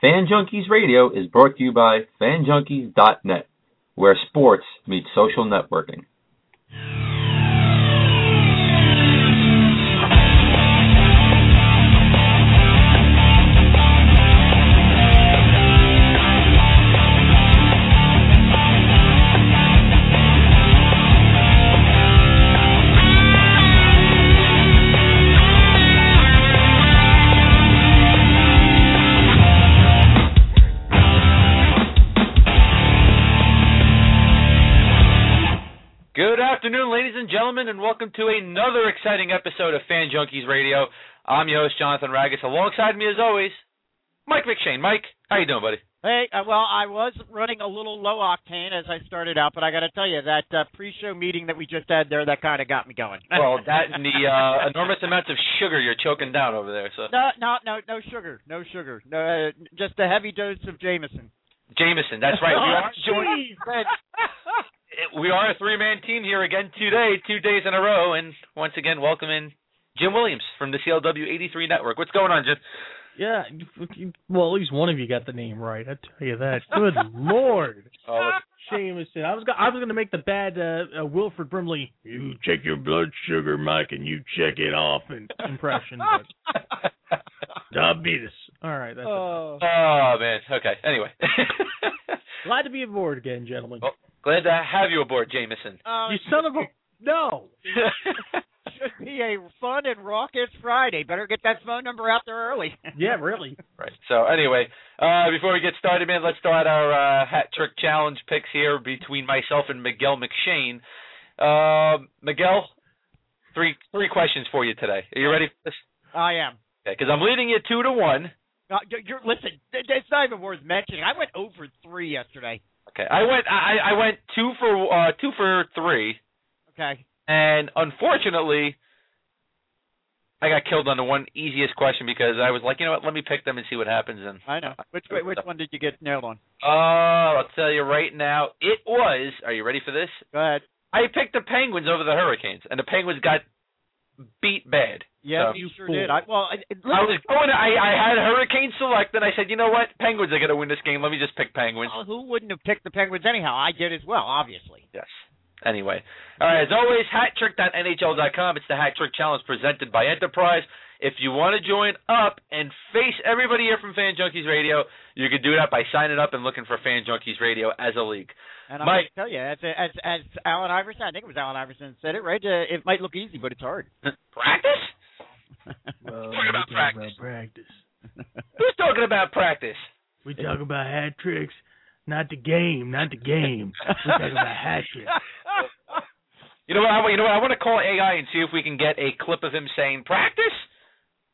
Fan Junkies Radio is brought to you by FanJunkies.net, where sports meets social networking. Gentlemen, and welcome to another exciting episode of Fan Junkies Radio. I'm your host, Jonathan Ragus. Alongside me, as always, Mike McShane. Mike, how you doing, buddy? Hey, uh, well, I was running a little low octane as I started out, but I got to tell you that uh, pre-show meeting that we just had there, that kind of got me going. Well, that and the uh, enormous amounts of sugar you're choking down over there. So no, no, no, no sugar, no sugar, no, uh, just a heavy dose of Jameson. Jameson, that's right. We are joined. We are a three-man team here again today, two days in a row, and once again welcoming Jim Williams from the CLW 83 Network. What's going on, Jim? Yeah, you- you- well, at least one of you got the name right. I tell you that. Good lord, Oh, Jameson. I was go- I was gonna make the bad uh, uh, Wilford Brimley. You check your blood sugar, Mike, and you check it off in, impression. But diabetes. All right, that's Oh. oh man. Okay. Anyway, glad to be aboard again, gentlemen. Well- glad to have you aboard, Jameson. Oh, you son of a no. should be a fun and raucous Friday. Better get that phone number out there early. Yeah, really. Right. So anyway, uh, before we get started, man, let's start our uh, hat trick challenge picks here between myself and Miguel McShane. Uh, Miguel, three three questions for you today. Are you ready for this? I am. Okay, because I'm leading you two to one. Uh, you're, you're, listen, it's not even worth mentioning. I went over three yesterday. Okay, I went I, I went two for uh, two for three, Okay. and unfortunately, I got killed on the one easiest question because I was like, you know what, let me pick them and see what happens. And I know. Which which one did you get nailed on? uh, I'll tell you right now, it was. Are you ready for this? Go ahead. I picked the Penguins over the Hurricanes, and the Penguins got beat bad. Yeah, So- you sure fool. did. I, well, I, it, I was going. I I had Hurricane select, and I said, you know what, Penguins are going to win this game. Let me just pick Penguins. well, who wouldn't have picked the Penguins anyhow? I did as well, obviously. Yes. Anyway, all right. As always, hattrick.nhl.com. It's the Hat Trick Challenge presented by Enterprise. If you want to join up and face everybody here from Fan Junkies Radio, you can do that by signing up and looking for Fan Junkies Radio as a league. And I'm Mike. tell you, as, as as Allen Iverson, I think it was Allen Iverson said it right. Uh, it might look easy, but it's hard. Practice? Well, Talk about we talk practice. about practice. Who's talking about practice? We talk about hat tricks, not the game, not the game. We talk about hat tricks. You know what? I, you know what? I want to call AI and see if we can get a clip of him saying practice.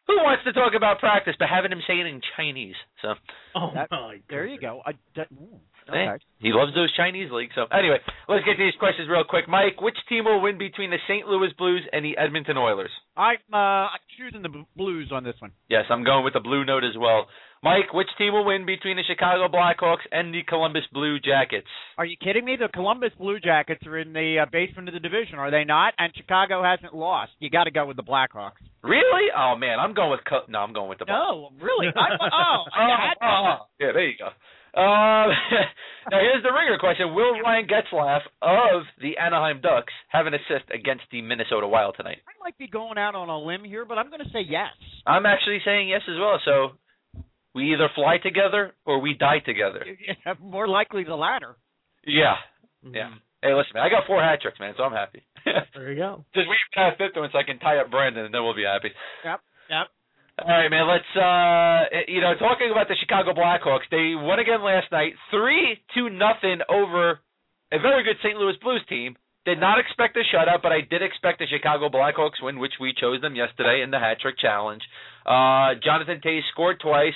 Who wants to talk about practice, but having him say it in Chinese? So Oh That- my! there you go. I, that, ooh, okay. he loves those Chinese leagues. So anyway, let's get to these questions real quick. Mike, which team will win between the St. Louis Blues and the Edmonton Oilers? I'm uh, I'm choosing the Blues on this one. Yes, I'm going with the blue note as well. Mike, which team will win between the Chicago Blackhawks and the Columbus Blue Jackets? Are you kidding me? The Columbus Blue Jackets are in the uh, basement of the division, are they not? And Chicago hasn't lost. You got to go with the Blackhawks. Really? Oh man, I'm going with Co- no, I'm going with the No, really? I, oh, I Oh, oh, yeah, there you go. Um, now here's the ringer question: Will Ryan Getzlaf of the Anaheim Ducks have an assist against the Minnesota Wild tonight? I might be going out on a limb here, but I'm going to say yes. I'm actually saying yes as well. So we either fly together or we die together. More likely the latter. Yeah, yeah. Hey, listen, man, I got four hat tricks, man, so I'm happy. There you go. Just wait past fifth one so I can tie up Brandon, and then we'll be happy. Yep. Yep. All right, man. Let's uh, you know, talking about the Chicago Blackhawks, they won again last night, three to nothing over a very good St. Louis Blues team. Did not expect a shutout, but I did expect the Chicago Blackhawks win, which we chose them yesterday in the hat trick challenge. Uh, Jonathan Toews scored twice.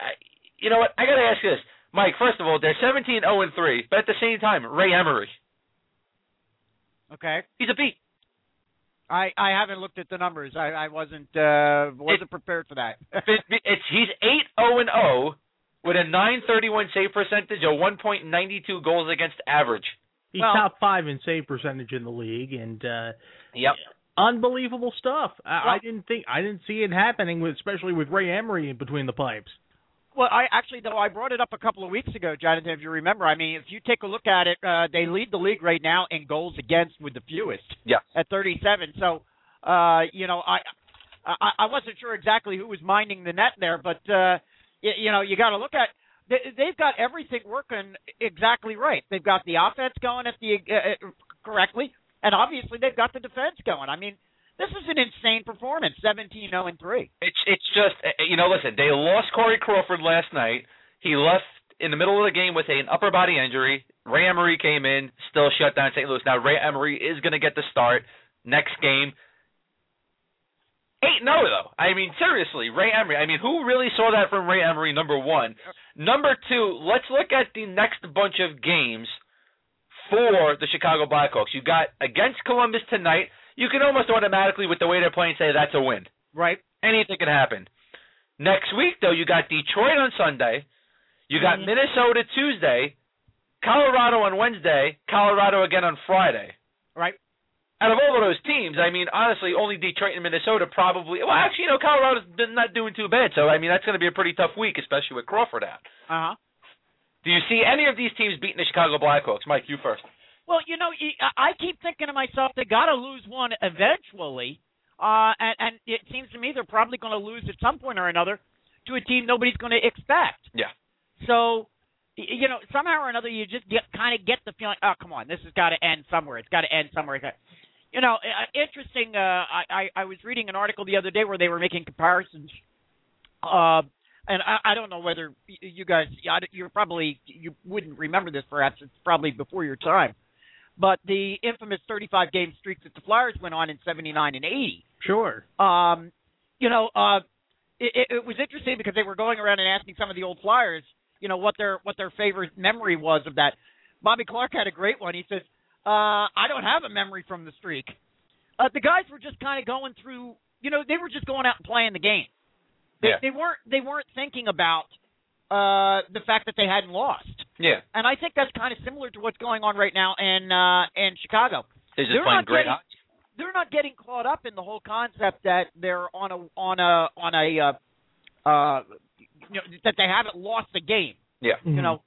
I, you know what? I got to ask you this, Mike. First of all, they're 17 0 and 3, but at the same time, Ray Emery, Okay. he's a beat. I I haven't looked at the numbers. I I wasn't uh wasn't prepared for that. It- it's he's 8 0 and 0 with a 931 save percentage, a 1.92 goals against average. He's Well- top five in save percentage in the league, and uh Yep. unbelievable stuff. I, I didn't think I didn't see it happening, with, especially with Ray Emery in between the pipes. Well, I actually though I brought it up a couple of weeks ago, Jonathan. If you remember, I mean, if you take a look at it, uh, they lead the league right now in goals against with the fewest. Yeah. At 37. So, uh, you know, I, I I wasn't sure exactly who was minding the net there, but uh, you, you know, you got to look at they, they've got everything working exactly right. They've got the offense going at the uh, uh correctly, and obviously they've got the defense going. I mean, this is an insane performance, 17-0 and 3. It's it's just uh, you know listen they lost Corey Crawford last night. He left in the middle of the game with an upper body injury. Ray Emery came in, still shut down St. Louis. Now Ray Emery is going to get the start next game. Eight no though. I mean seriously, Ray Emery. I mean who really saw that from Ray Emery? Number one. Number two. Let's look at the next bunch of games for the Chicago Blackhawks. You got against Columbus tonight you can almost automatically, with the way they're playing, say that's a win. Right. Anything can happen. Next week, though, you got Detroit on Sunday. You got mm-hmm. Minnesota Tuesday, Colorado on Wednesday, Colorado again on Friday. Right. Out of all of those teams, I mean, honestly, only Detroit and Minnesota probably. Well, actually, you know, Colorado's not doing too bad. So, I mean, that's going to be a pretty tough week, especially with Crawford out. Uh huh. Do you see any of these teams beating the Chicago Blackhawks? Mike, you first. Well, you know, I keep thinking to myself, they got to lose one eventually, uh, and, and it seems to me they're probably going to lose at some point or another to a team nobody's going to expect. Yeah. So, you know, somehow or another, you just get kind of get the feeling, oh, come on, this has got to end somewhere. It's got to end somewhere. You know, interesting. Uh, I, I I was reading an article the other day where they were making comparisons. Uh, and I, I don't know whether you guys, you're probably you wouldn't remember this. Perhaps it's probably before your time but the infamous 35 game streak that the Flyers went on in 79 and 80. Sure. Um, you know, uh, it, it was interesting because they were going around and asking some of the old Flyers, you know, what their what their favorite memory was of that. Bobby Clarke had a great one. He says, uh, "I don't have a memory from the streak." Uh, the guys were just kind of going through, you know, they were just going out and playing the game. They, yeah. they weren't they weren't thinking about uh, the fact that they hadn't lost. Yeah. And I think that's kind of similar to what's going on right now in uh, in Chicago. They're just they're playing great getting, They're not getting caught up in the whole concept that they're on a on a on a uh, uh, you know, that they haven't lost the game. Yeah. Mm-hmm. You know,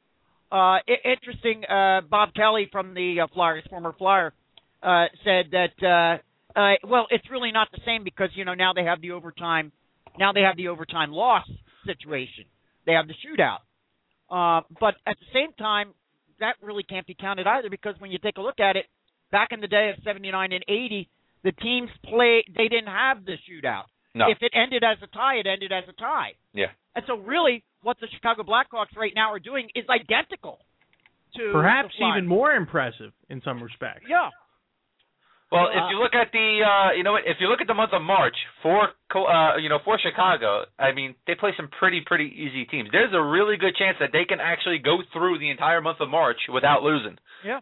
uh, interesting. Uh, Bob Kelly from the uh, Flyers, former Flyer, uh, said that uh, uh, well, it's really not the same because you know now they have the overtime. Now they have the overtime loss situation. They have the shootout. Uh, but at the same time, that really can't be counted either because when you take a look at it, back in the day of 79 and 80, the teams play they didn't have the shootout. No. If it ended as a tie, it ended as a tie. Yeah. And so really what the Chicago Blackhawks right now are doing is identical to perhaps even more impressive in some respects. Yeah. Well, if you look at the, uh, you know, what if you look at the month of March for, uh, you know, for Chicago, I mean, they play some pretty, pretty easy teams. There's a really good chance that they can actually go through the entire month of March without losing. Yeah.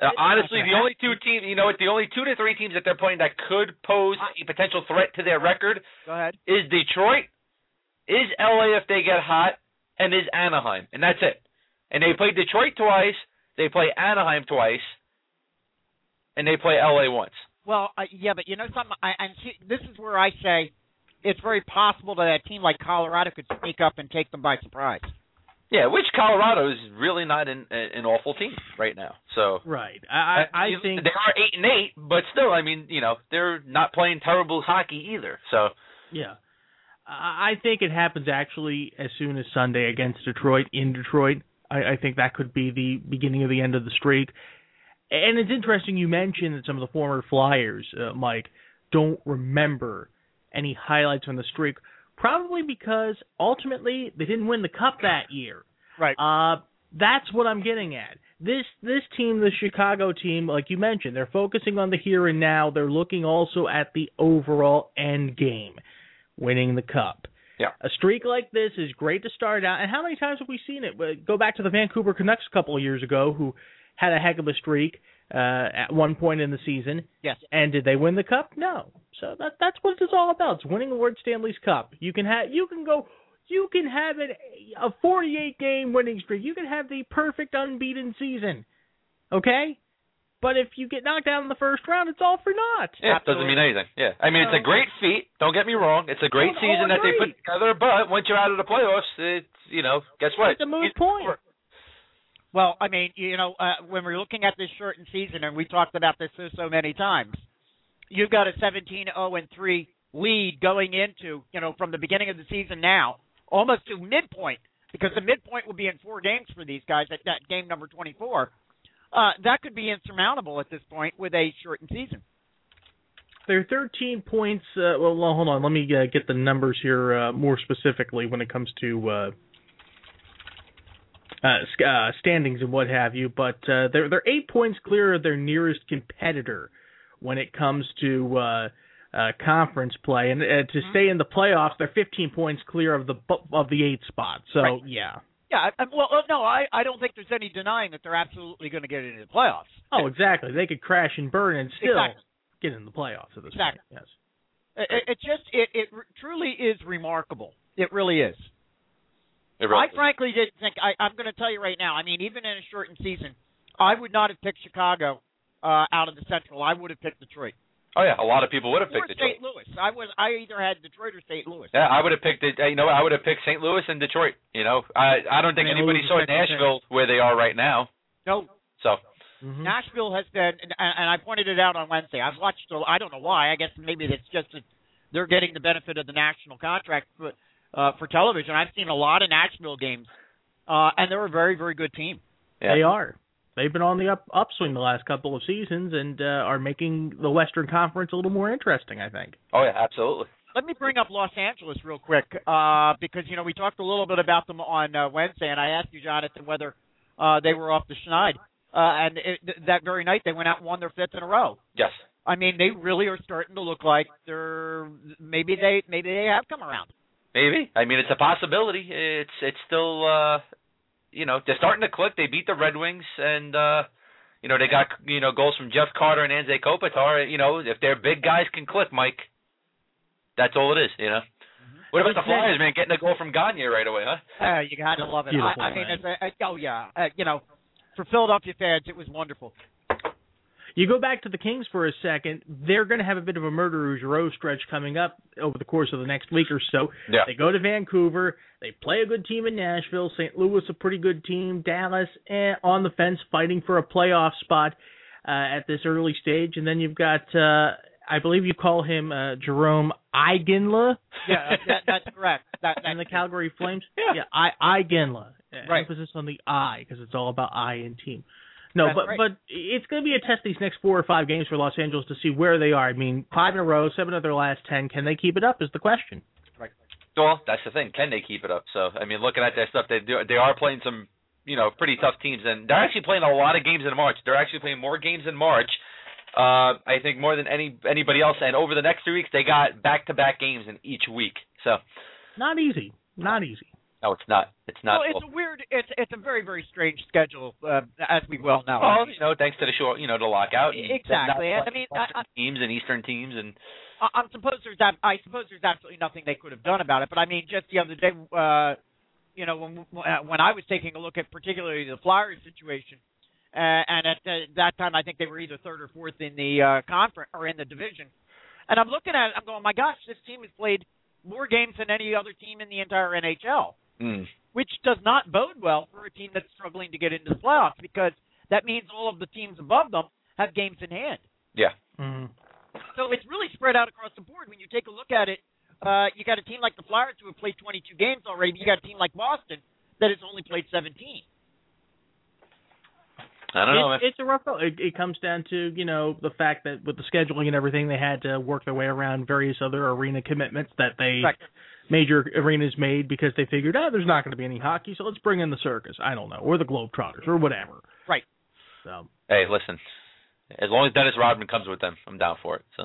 Uh, honestly, the only two teams, you know, what, the only two to three teams that they're playing that could pose a potential threat to their record Go ahead. is Detroit, is LA if they get hot, and is Anaheim, and that's it. And they play Detroit twice, they play Anaheim twice and they play LA once. Well, uh, yeah, but you know something. I, and see, this is where I say it's very possible that a team like Colorado could sneak up and take them by surprise. Yeah, which Colorado is really not an an awful team right now. So right, I I, I think they are eight and eight, but still, I mean, you know, they're not playing terrible hockey either. So yeah, I think it happens actually as soon as Sunday against Detroit in Detroit. I, I think that could be the beginning of the end of the streak. And it's interesting you mentioned that some of the former Flyers, uh, Mike, don't remember any highlights from the streak. Probably because ultimately they didn't win the cup that year. Right. Uh, that's what I'm getting at. This this team, the Chicago team, like you mentioned, they're focusing on the here and now. They're looking also at the overall end game, winning the cup. Yeah. A streak like this is great to start out. And how many times have we seen it? Go back to the Vancouver Canucks a couple of years ago, who had a heck of a streak uh, at one point in the season. Yes. And did they win the cup? No. So that that's what it's all about. It's winning the Lord Stanley's Cup. You can have you can go you can have an, a 48 game winning streak. You can have the perfect unbeaten season. Okay? But if you get knocked out in the first round, it's all for naught. Yeah, it doesn't mean anything. Yeah, I mean it's a great feat. Don't get me wrong. It's a great season that they put together. But once you're out of the playoffs, it's you know, guess what? It's a moot point. over. Well, I mean, you know, uh, when we're looking at this shortened season, and we talked about this so so many times, you've got a 17 0 and 3 lead going into, you know, from the beginning of the season now, almost to midpoint, because the midpoint will be in four games for these guys at game number 24. Uh, that could be insurmountable at this point with a shortened season. They're 13 points. Uh, well, hold on. Let me uh, get the numbers here uh, more specifically when it comes to uh, uh, standings and what have you. But uh, they're they're eight points clear of their nearest competitor when it comes to uh, uh, conference play, and uh, to stay in the playoffs, they're 15 points clear of the of the eight spot. So Right. yeah. Yeah, I, well, uh, no, I, I don't think there's any denying that they're absolutely going to get into the playoffs. Oh, exactly. They could crash and burn and still Exactly. get in the playoffs at this Exactly. point. Yes. It, it, it just it it truly is remarkable. It really is. It really I frankly didn't think. I, I'm going to tell you right now. I mean, even in a shortened season, I would not have picked Chicago uh, out of the Central. I would have picked Detroit Oh yeah, a lot of people would have or picked Detroit. St. Louis. I was. I either had Detroit or St. Louis. Yeah, I would have picked it. You know, I would have picked St. Louis and Detroit. You know, I I don't think St. anybody Louis saw is second Nashville where they are right now. No, So Mhm. Nashville has been, and, and I pointed it out on Wednesday. I've watched. a- I don't know why. I guess maybe it's just that they're getting the benefit of the national contract for, uh, for television. I've seen a lot of Nashville games, uh, and they're a very, very good team. yeah. They are. They've been on the up upswing the last couple of seasons and uh, are making the Western Conference a little more interesting. I think. Oh yeah, absolutely. Let me bring up Los Angeles real quick, uh, because you know we talked a little bit about them on uh, Wednesday, and I asked you, Jonathan, whether uh, they were off the schneid. Uh, and it, th- that very night, they went out and won their fifth in a row. Yes. I mean, they really are starting to look like they're maybe they maybe they have come around. Maybe. I mean, it's a possibility. It's it's still uh you know, they're starting to click. They beat the Red Wings and uh you know, they got you know, goals from Jeff Carter and Anze Kopitar. You know, if their big guys can click, Mike, that's all it is, you know. What about the Flyers, man, getting a goal from Gagne right away, huh? Uh, you got to love it. Beautiful, I, I mean, it's a, uh, oh yeah, uh, you know, for Philadelphia fans, it was wonderful. You go back to the Kings for a second. They're going to have a bit of a murderer's row stretch coming up over the course of the next week or so. Yeah. They go to Vancouver. They play a good team in Nashville. St. Louis, a pretty good team. Dallas, eh, on the fence, fighting for a playoff spot uh, at this early stage. And then you've got, uh, I believe you call him uh, Jarome Iginla Yeah, that, that's correct. That, and the Calgary Flames. Yeah. I Iginla. Uh, Right. Emphasis on the I because it's all about I and team. No, That's but right. but it's going to be a test these next four or five games for Los Angeles to see where they are. I mean, five in a row, seven of their last ten. Can they keep it up? Is the question. Well, that's the thing. Can they keep it up? So, I mean, looking at their stuff, they do. They are playing some, you know, pretty tough teams, and they're actually playing a lot of games in March. They're actually playing more games in March. Uh, I think more than any anybody else. And over the next three weeks, they got back-to-back games in each week. So, Not easy. Not easy. No, it's not. It's not. well, it's a weird. It's it's a very very strange schedule, uh, as we well know. well, you know, thanks to the short, you know, the lockout. Exactly. I mean, I- teams and Eastern teams, and I, I suppose there's that. I suppose there's absolutely nothing they could have done about it. But I mean, just the other day, uh, you know, when when I was taking a look at particularly the Flyers situation, uh, and at the, that time I think they were either third or fourth in the uh, conference or in the division, and I'm looking at it, I'm going, my gosh, this team has played more games than any other team in the entire NHL, mm, which does not bode well for a team that's struggling to get into the playoffs because that means all of the teams above them have games in hand. yeah, Mm. So it's really spread out across the board. When you take a look at it, uh, you got a team like the Flyers who have played 22 games already, but you got a team like Boston that has only played 17. I don't know. man. It's, it's a rough. It, it comes down to you know the fact that with the scheduling and everything, they had to work their way around various other arena commitments that they Correct. Major arenas made because they figured, oh, there's not going to be any hockey, so let's bring in the circus. I don't know, or the Globetrotters, or whatever. Right. So Hey, listen. As long as Dennis Rodman comes with them, I'm down for it. So,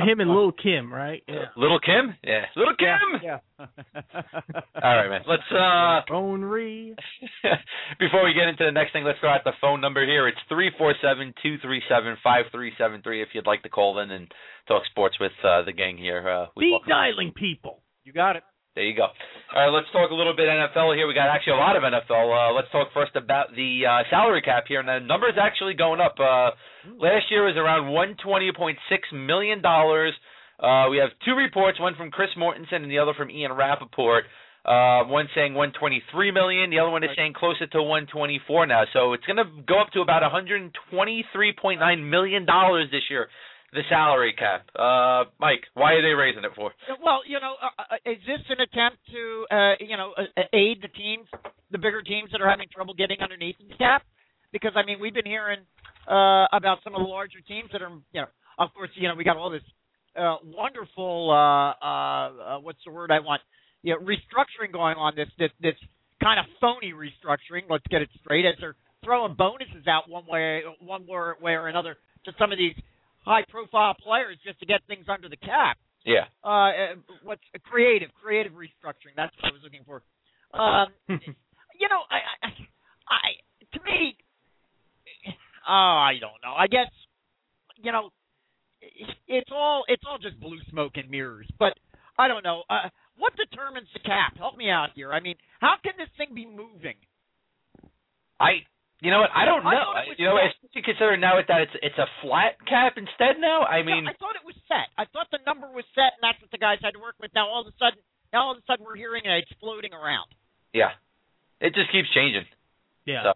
him and Little Kim, right? Yeah. Little Kim, yeah, Little Kim. Yeah. All right, man. Let's uh Onry. before we get into the next thing, let's throw out the phone number here. It's three four seven two three seven five three seven three. If you'd like to call in and talk sports with uh, the gang here, uh, we Speed dialing people. You got it. There you go. All right, let's talk a little bit NFL here. We got actually a lot of NFL. Uh, let's talk first about the uh, salary cap here, and the numbers actually going up. Uh, last year was around one twenty point six million dollars. Uh, we have two reports, one from Chris Mortensen and the other from Ian Rapoport. Uh, one saying 123 million, the other one is saying closer to 124 now. So it's going to go up to about 123.9 million dollars this year the salary cap. Uh, Mike, why are they raising it for? Well, you know, uh, uh, is this an attempt to, uh, you know, uh, aid the teams, the bigger teams that are having trouble getting underneath the cap? Because I mean, we've been hearing uh, about some of the larger teams that are, you know, of course, you know, we got all this uh, wonderful, uh, uh, uh, what's the word I want? You know, restructuring going on. This this this kind of phony restructuring. Let's get it straight. As they're throwing bonuses out one way, one way or another to some of these high profile players just to get things under the cap. Yeah. Uh, uh what's creative, creative restructuring. That's what I was looking for. Um, you know, I, I, I, to me, oh, I don't know. I guess, you know, it's all it's all just blue smoke and mirrors. But I don't know. Uh, what determines the cap? Help me out here. I mean, how can this thing be moving? I you know what? I don't know. I you know, especially considering now that it's it's a flat cap instead now. I mean, I thought it was set. I thought the number was set, and that's what the guys had to work with. Now all of a sudden, now all of a sudden we're hearing it floating around. Yeah, it just keeps changing. Yeah. So.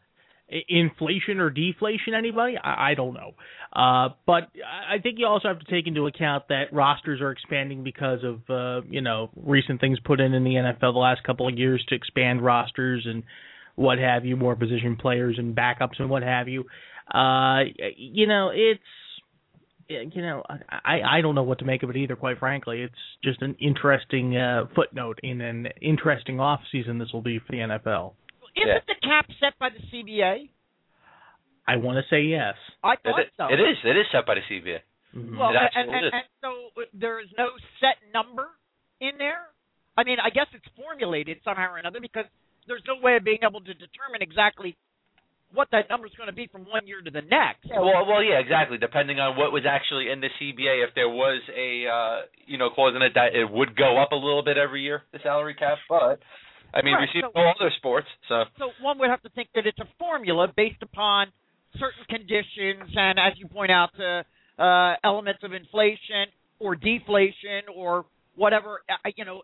Inflation or deflation? Anybody? I, I don't know. Uh, but I think you also have to take into account that rosters are expanding because of uh, you know recent things put in in the NFL the last couple of years to expand rosters and what have you, more position players and backups and what have you. Uh, you know, it's you know, I I don't know what to make of it either. Quite frankly, it's just an interesting uh, footnote in an interesting off season this will be for the NFL. Isn't yeah. the cap set by the CBA? I want to say yes. I thought it, so. It is. It is set by the CBA. Mm-hmm. Well, and, and, and so there is no set number in there. I mean, I guess it's formulated somehow or another because there's no way of being able to determine exactly what that number is going to be from one year to the next. Yeah, well, well, yeah, exactly. Depending on what was actually in the CBA, if there was a uh, you know clause in it that it would go up a little bit every year, the salary cap. But I mean, right, we see so, no other sports, so so one would have to think that it's a formula based upon certain conditions and, as you point out, uh, uh, elements of inflation or deflation or whatever uh, you know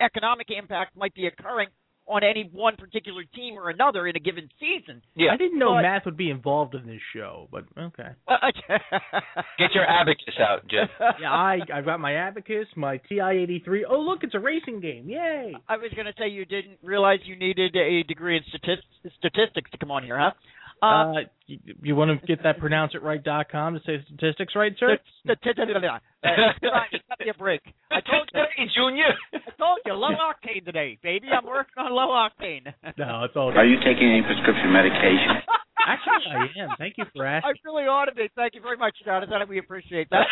economic impact might be occurring on any one particular team or another in a given season. Yeah, I didn't know but, math would be involved in this show, but okay. Get your abacus out, Jeff. yeah, I I've got my abacus, my TI eighty three. Oh look, it's a racing game! Yay! I was going to say you didn't realize you needed a degree in statistics statistics to come on here, huh? Uh, uh, you, you, want to get that pronounce it right dot com to say statistics right, sir? Statistics. Give me a break. I told you, Junior. I told you, low octane today, baby. I'm working on low octane. No, it's all. Are you taking any prescription medication? Actually, I am. Thank you for asking. I really ought to be. Thank you very much, Jonathan. We appreciate that.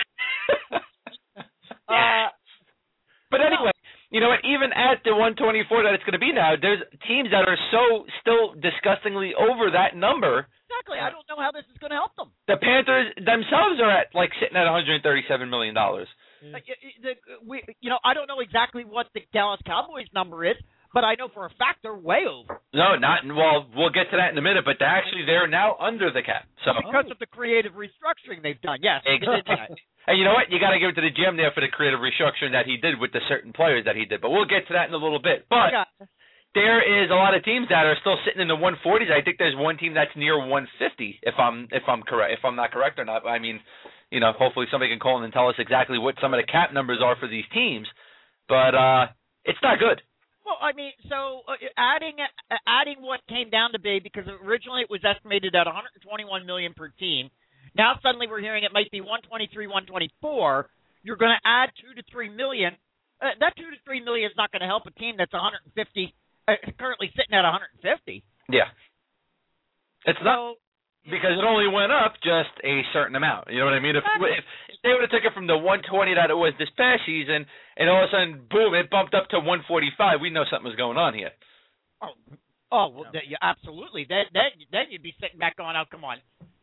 uh, but anyway, you know what? Even at the 124 that it's going to be now, there's teams that are so still disgustingly over that number. Exactly. I don't know how this is going to help them. The Panthers themselves are at like sitting at 137 million dollars. Uh, we, you know, I don't know exactly what the Dallas Cowboys number is, but I know for a fact they're way over. No, not well. We'll get to that in a minute, but they're actually they're now under the cap. So because of the creative restructuring they've done, yes. And you know what? You got to give it to the GM there for the creative restructuring that he did with the certain players that he did. But we'll get to that in a little bit. But there is a lot of teams that are still sitting in the 140s. I think there's one team that's near 150. If I'm if I'm correct, if I'm not correct or not. I mean, you know, hopefully somebody can call in and tell us exactly what some of the cap numbers are for these teams. But uh it's not good. Well, I mean, so uh, adding uh, adding what came down to be because originally it was estimated at 121 million per team. Now suddenly we're hearing it might be 123, 124. You're going to add two to three million. Uh, that two to three million is not going to help a team that's 150 uh, currently sitting at 150. Yeah, it's so, not because it only went up just a certain amount. You know what I mean? If, if, if they would have took it from the 120 that it was this past season, and all of a sudden, boom, it bumped up to 145, we know something was going on here. Oh, oh, well, yeah, absolutely. Then, then, then you'd be sitting back going, "Oh, come on."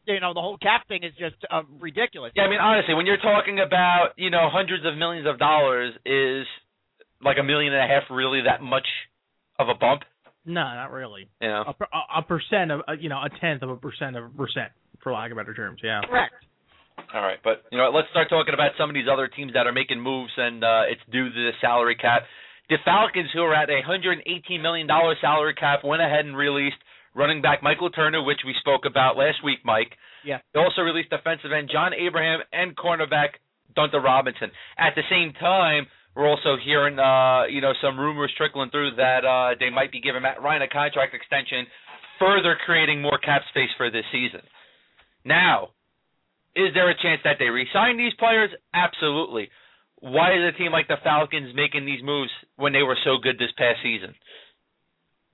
You know the whole cap thing is just uh, ridiculous. Yeah, I mean honestly, when you're talking about you know hundreds of millions of dollars, is like a million and a half really that much of a bump? No, not really. You know, A, a, a percent of, you know, a tenth of a percent of a percent, for lack of better terms. Yeah. Correct. All right, but you know, let's start talking about some of these other teams that are making moves, and uh, it's due to the salary cap. The Falcons, who are at a 118 million dollar salary cap, went ahead and released running back Michael Turner, which we spoke about last week, Mike. Yeah. They also released defensive end John Abraham and cornerback Dunta Robinson. At the same time, we're also hearing, uh, you know, some rumors trickling through that uh, they might be giving Matt Ryan a contract extension, further creating more cap space for this season. Now, is there a chance that they re-sign these players? Absolutely. Why is a team like the Falcons making these moves when they were so good this past season?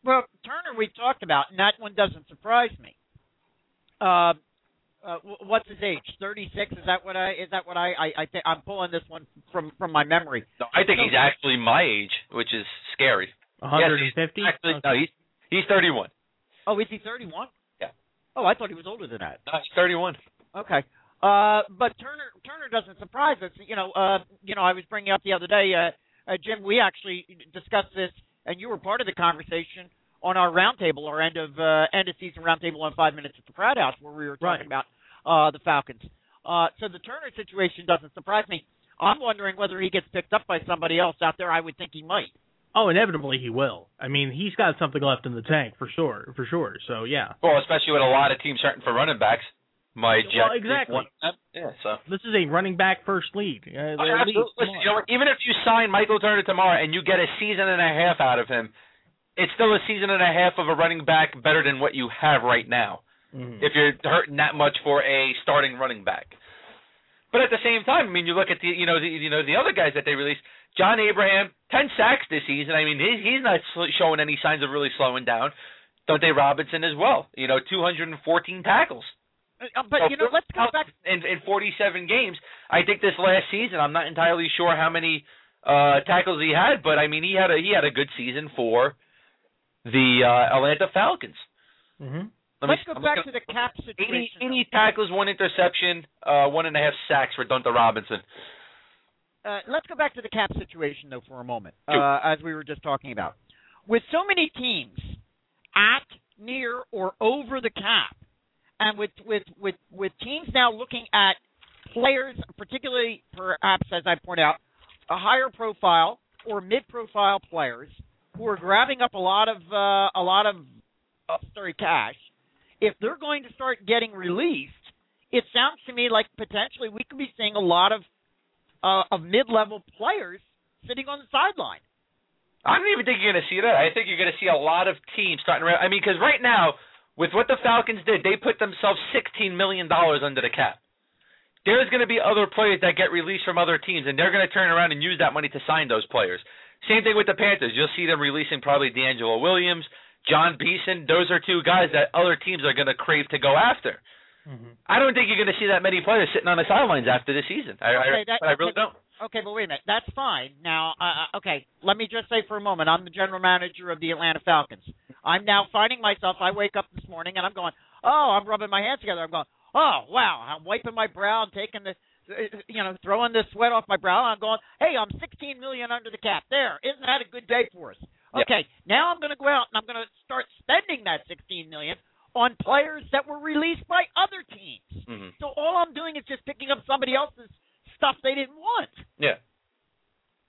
Well, Turner we've talked about, and that one doesn't surprise me. Uh, uh, what's his age? Thirty six. Is that what I? Is that what I? I, I think I'm pulling this one from from my memory. No, I think he's actually my age, which is scary. 150. Yes, he's actually, no, he's he's 31. Oh, is he thirty one? Yeah. Oh, I thought he was older than that. No, he's 31. Okay. Uh, but Turner Turner doesn't surprise us. You know, uh, you know, I was bringing up the other day, uh, uh, Jim. We actually discussed this, and you were part of the conversation on our roundtable, our end of uh, end of season roundtable on Five Minutes at the Frat House, where we were talking Right. about uh, the Falcons. Uh, so the Turner situation doesn't surprise me. I'm wondering whether he gets picked up by somebody else out there. I would think he might. Oh, inevitably he will. I mean, he's got something left in the tank for sure, for sure. So yeah, Well, especially with a lot of teams starting for running backs. My Well, exactly. one. Yeah, so. this is a running back first lead. Uh, Oh, absolutely. Listen, you know? Even if you sign Michael Turner tomorrow and you get a season and a half out of him, it's still a season and a half of a running back better than what you have right now. Mhm. If you're hurting that much for a starting running back. But at the same time, I mean, you look at the you know the you know the other guys that they released. John Abraham, ten sacks this season. I mean, he's he's not showing any signs of really slowing down. Dante Robinson as well. You know, 214 tackles. Uh, but you know, let's go back. in in 47 games. I think this last season, I'm not entirely sure how many uh tackles he had, but I mean, he had a he had a good season for the uh Atlanta Falcons. Mhm. Let me- Let's go I'm back looking- to the cap 80, situation. 80 tackles, one interception, uh, one and a half sacks for Dunta Robinson. uh, let's go back to the cap situation though for a moment, uh, as we were just talking about. With so many teams at, near, or over the cap, and with with with with teams now looking at players, particularly perhaps as I point out, a higher profile or mid-profile players who are grabbing up a lot of uh, a lot of uh, sorry cash. If they're going to start getting released, it sounds to me like potentially we could be seeing a lot of uh, of mid-level players sitting on the sideline. I don't even think you're going to see that. I think you're going to see a lot of teams starting. I mean, because right now, with what the Falcons did, they put themselves $16 million under the cap. There's going to be other players that get released from other teams, and they're going to turn around and use that money to sign those players. Same thing with the Panthers. You'll see them releasing probably DeAngelo Williams, Jon Beason. Those are two guys that other teams are going to crave to go after. Mhm. I don't think you're going to see that many players sitting on the sidelines after this season. I, I, I really don't. Okay, but wait a minute. That's fine. Now, uh, uh, okay, let me just say for a moment, I'm the general manager of the Atlanta Falcons. I'm now finding myself. I wake up this morning and I'm going, oh, I'm rubbing my hands together. I'm going, oh, wow. I'm wiping my brow and taking the, uh, you know, throwing the sweat off my brow. I'm going, hey, I'm 16 million under the cap. There, isn't that a good day for us? Yeah. Okay, now I'm going to go out and I'm going to start spending that 16 million on players that were released by other teams. hmm So all I'm doing is just picking up somebody else's stuff they didn't want. Yeah.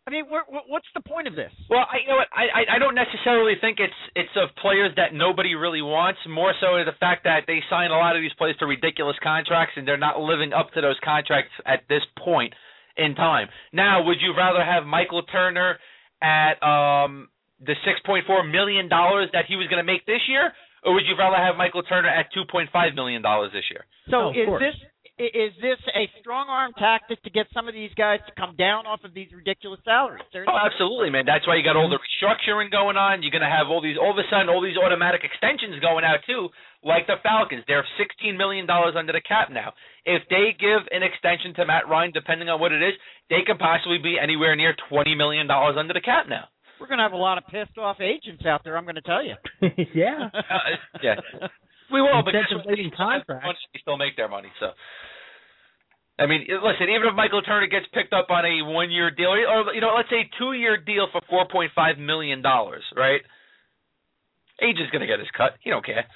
I mean, where, where, what's the point of this? Well, I, you know what? I, I I don't necessarily think it's it's of players that nobody really wants. More so the fact that they sign a lot of these players to ridiculous contracts and they're not living up to those contracts at this point in time. Now, would you rather have Michael Turner at um the six point four million dollars that he was going to make this year, or would you rather have Michael Turner at two point five million dollars this year? So Oh, is course. this i- is this a strong arm tactic to get some of these guys to come down off of these ridiculous salaries? There's- Oh, absolutely, man. That's why you got all the restructuring going on. You're going to have all these, all of a sudden, all these automatic extensions going out too, like the Falcons. They're 16 million dollars under the cap now. If they give an extension to Matt Ryan, depending on what it is, they could possibly be anywhere near 20 million dollars under the cap now. We're going to have a lot of pissed off agents out there. I'm going to tell you. yeah. Uh, yeah. We will, but? Incentive-laden contracts. They still make their money. So, I mean, listen, even if Michael Turner gets picked up on a one-year deal, or you know, let's say two-year deal for four point five million dollars, right? Age is going to get his cut. He don't care.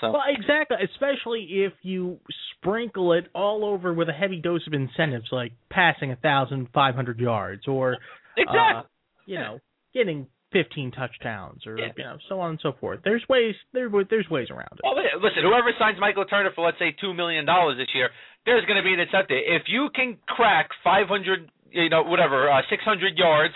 So Well, exactly. Especially if you sprinkle it all over with a heavy dose of incentives, like passing a thousand five hundred yards, or exactly. uh, you know, getting fifteen touchdowns, or Yeah. you know, so on and so forth. There's ways. There, there's ways around it. Well, listen, whoever signs Michael Turner for let's say two million dollars this year, there's going to be an incentive. If you can crack 500, you know, whatever, uh, 600 yards,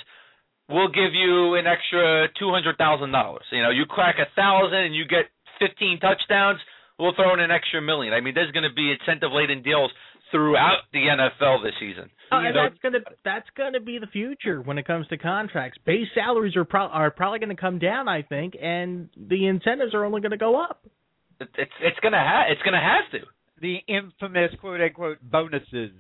we'll give you an extra two hundred thousand dollars. You know, you crack a thousand and you get 15 touchdowns, we'll throw in an extra million. I mean, there's going to be incentive-laden deals throughout the NFL this season. You and know, that's gonna that's gonna be the future when it comes to contracts. Base salaries are pro- are probably going to come down, I think, and the incentives are only going to go up. it's it's going to ha- it's going to have to. The infamous quote unquote bonuses.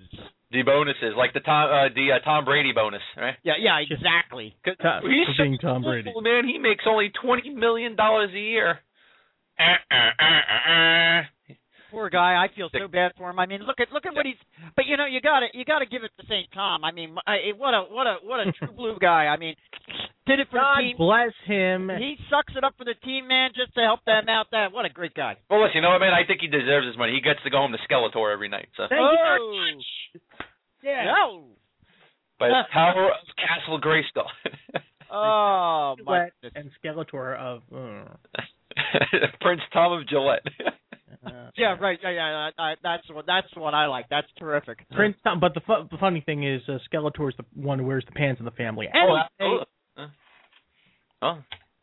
The bonuses, like the Tom uh, the uh, Tom Brady bonus, right? Yeah, yeah, exactly. 'Cause Tom- he's for being so Tom Brady. cool, man. He makes only twenty million dollars a year. Uh, uh, uh, uh, uh. Poor guy. I feel so bad for him. I mean, look at look at what he's. But you know, you got to you got to give it to St. Tom. I mean, I, what a what a what a true blue guy. I mean, did it for God the team. bless him. He sucks it up for the team, man, just to help them out. That what a great guy. Well, listen, you know what, man? I think he deserves his money. He gets to go home to Skeletor every night. So, Thank you very Oh. much. Yeah. No. by the power of Castle Grayskull. Oh my. Gillette and Skeletor of. Uh, Prince Tom of Gillette. uh, Yeah, right. Yeah, yeah. I, I, that's what that's what I like. That's terrific. Prince Tom, but the, fu- the funny thing is, uh, Skeletor's the one who wears the pants in the family. oh, Anyway, absolutely. Uh, Oh,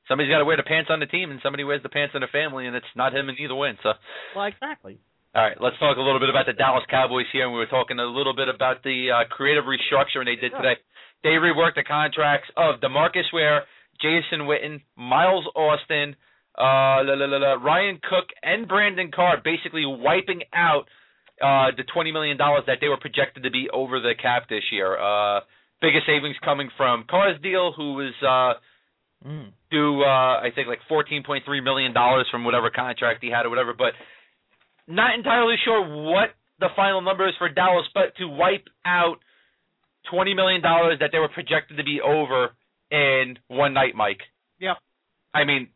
somebody's got to wear the pants on the team, and somebody wears the pants in the family, and it's not him in either win. So, well, exactly. all right, let's talk a little bit about the Dallas Cowboys here. And we were talking a little bit about the uh, creative restructuring they did today. They reworked the contracts of DeMarcus Ware, Jason Witten, Miles Austin, la, la, la, la, Ryan Cook, and Brandon Carr, basically wiping out uh, the twenty million dollars that they were projected to be over the cap this year. Uh, biggest savings coming from Carr's deal, who was uh, Mm. due uh, I think like fourteen point three million dollars from whatever contract he had or whatever, but not entirely sure what the final number is for Dallas, but to wipe out twenty million dollars that they were projected to be over in one night, Mike. Yeah. I mean,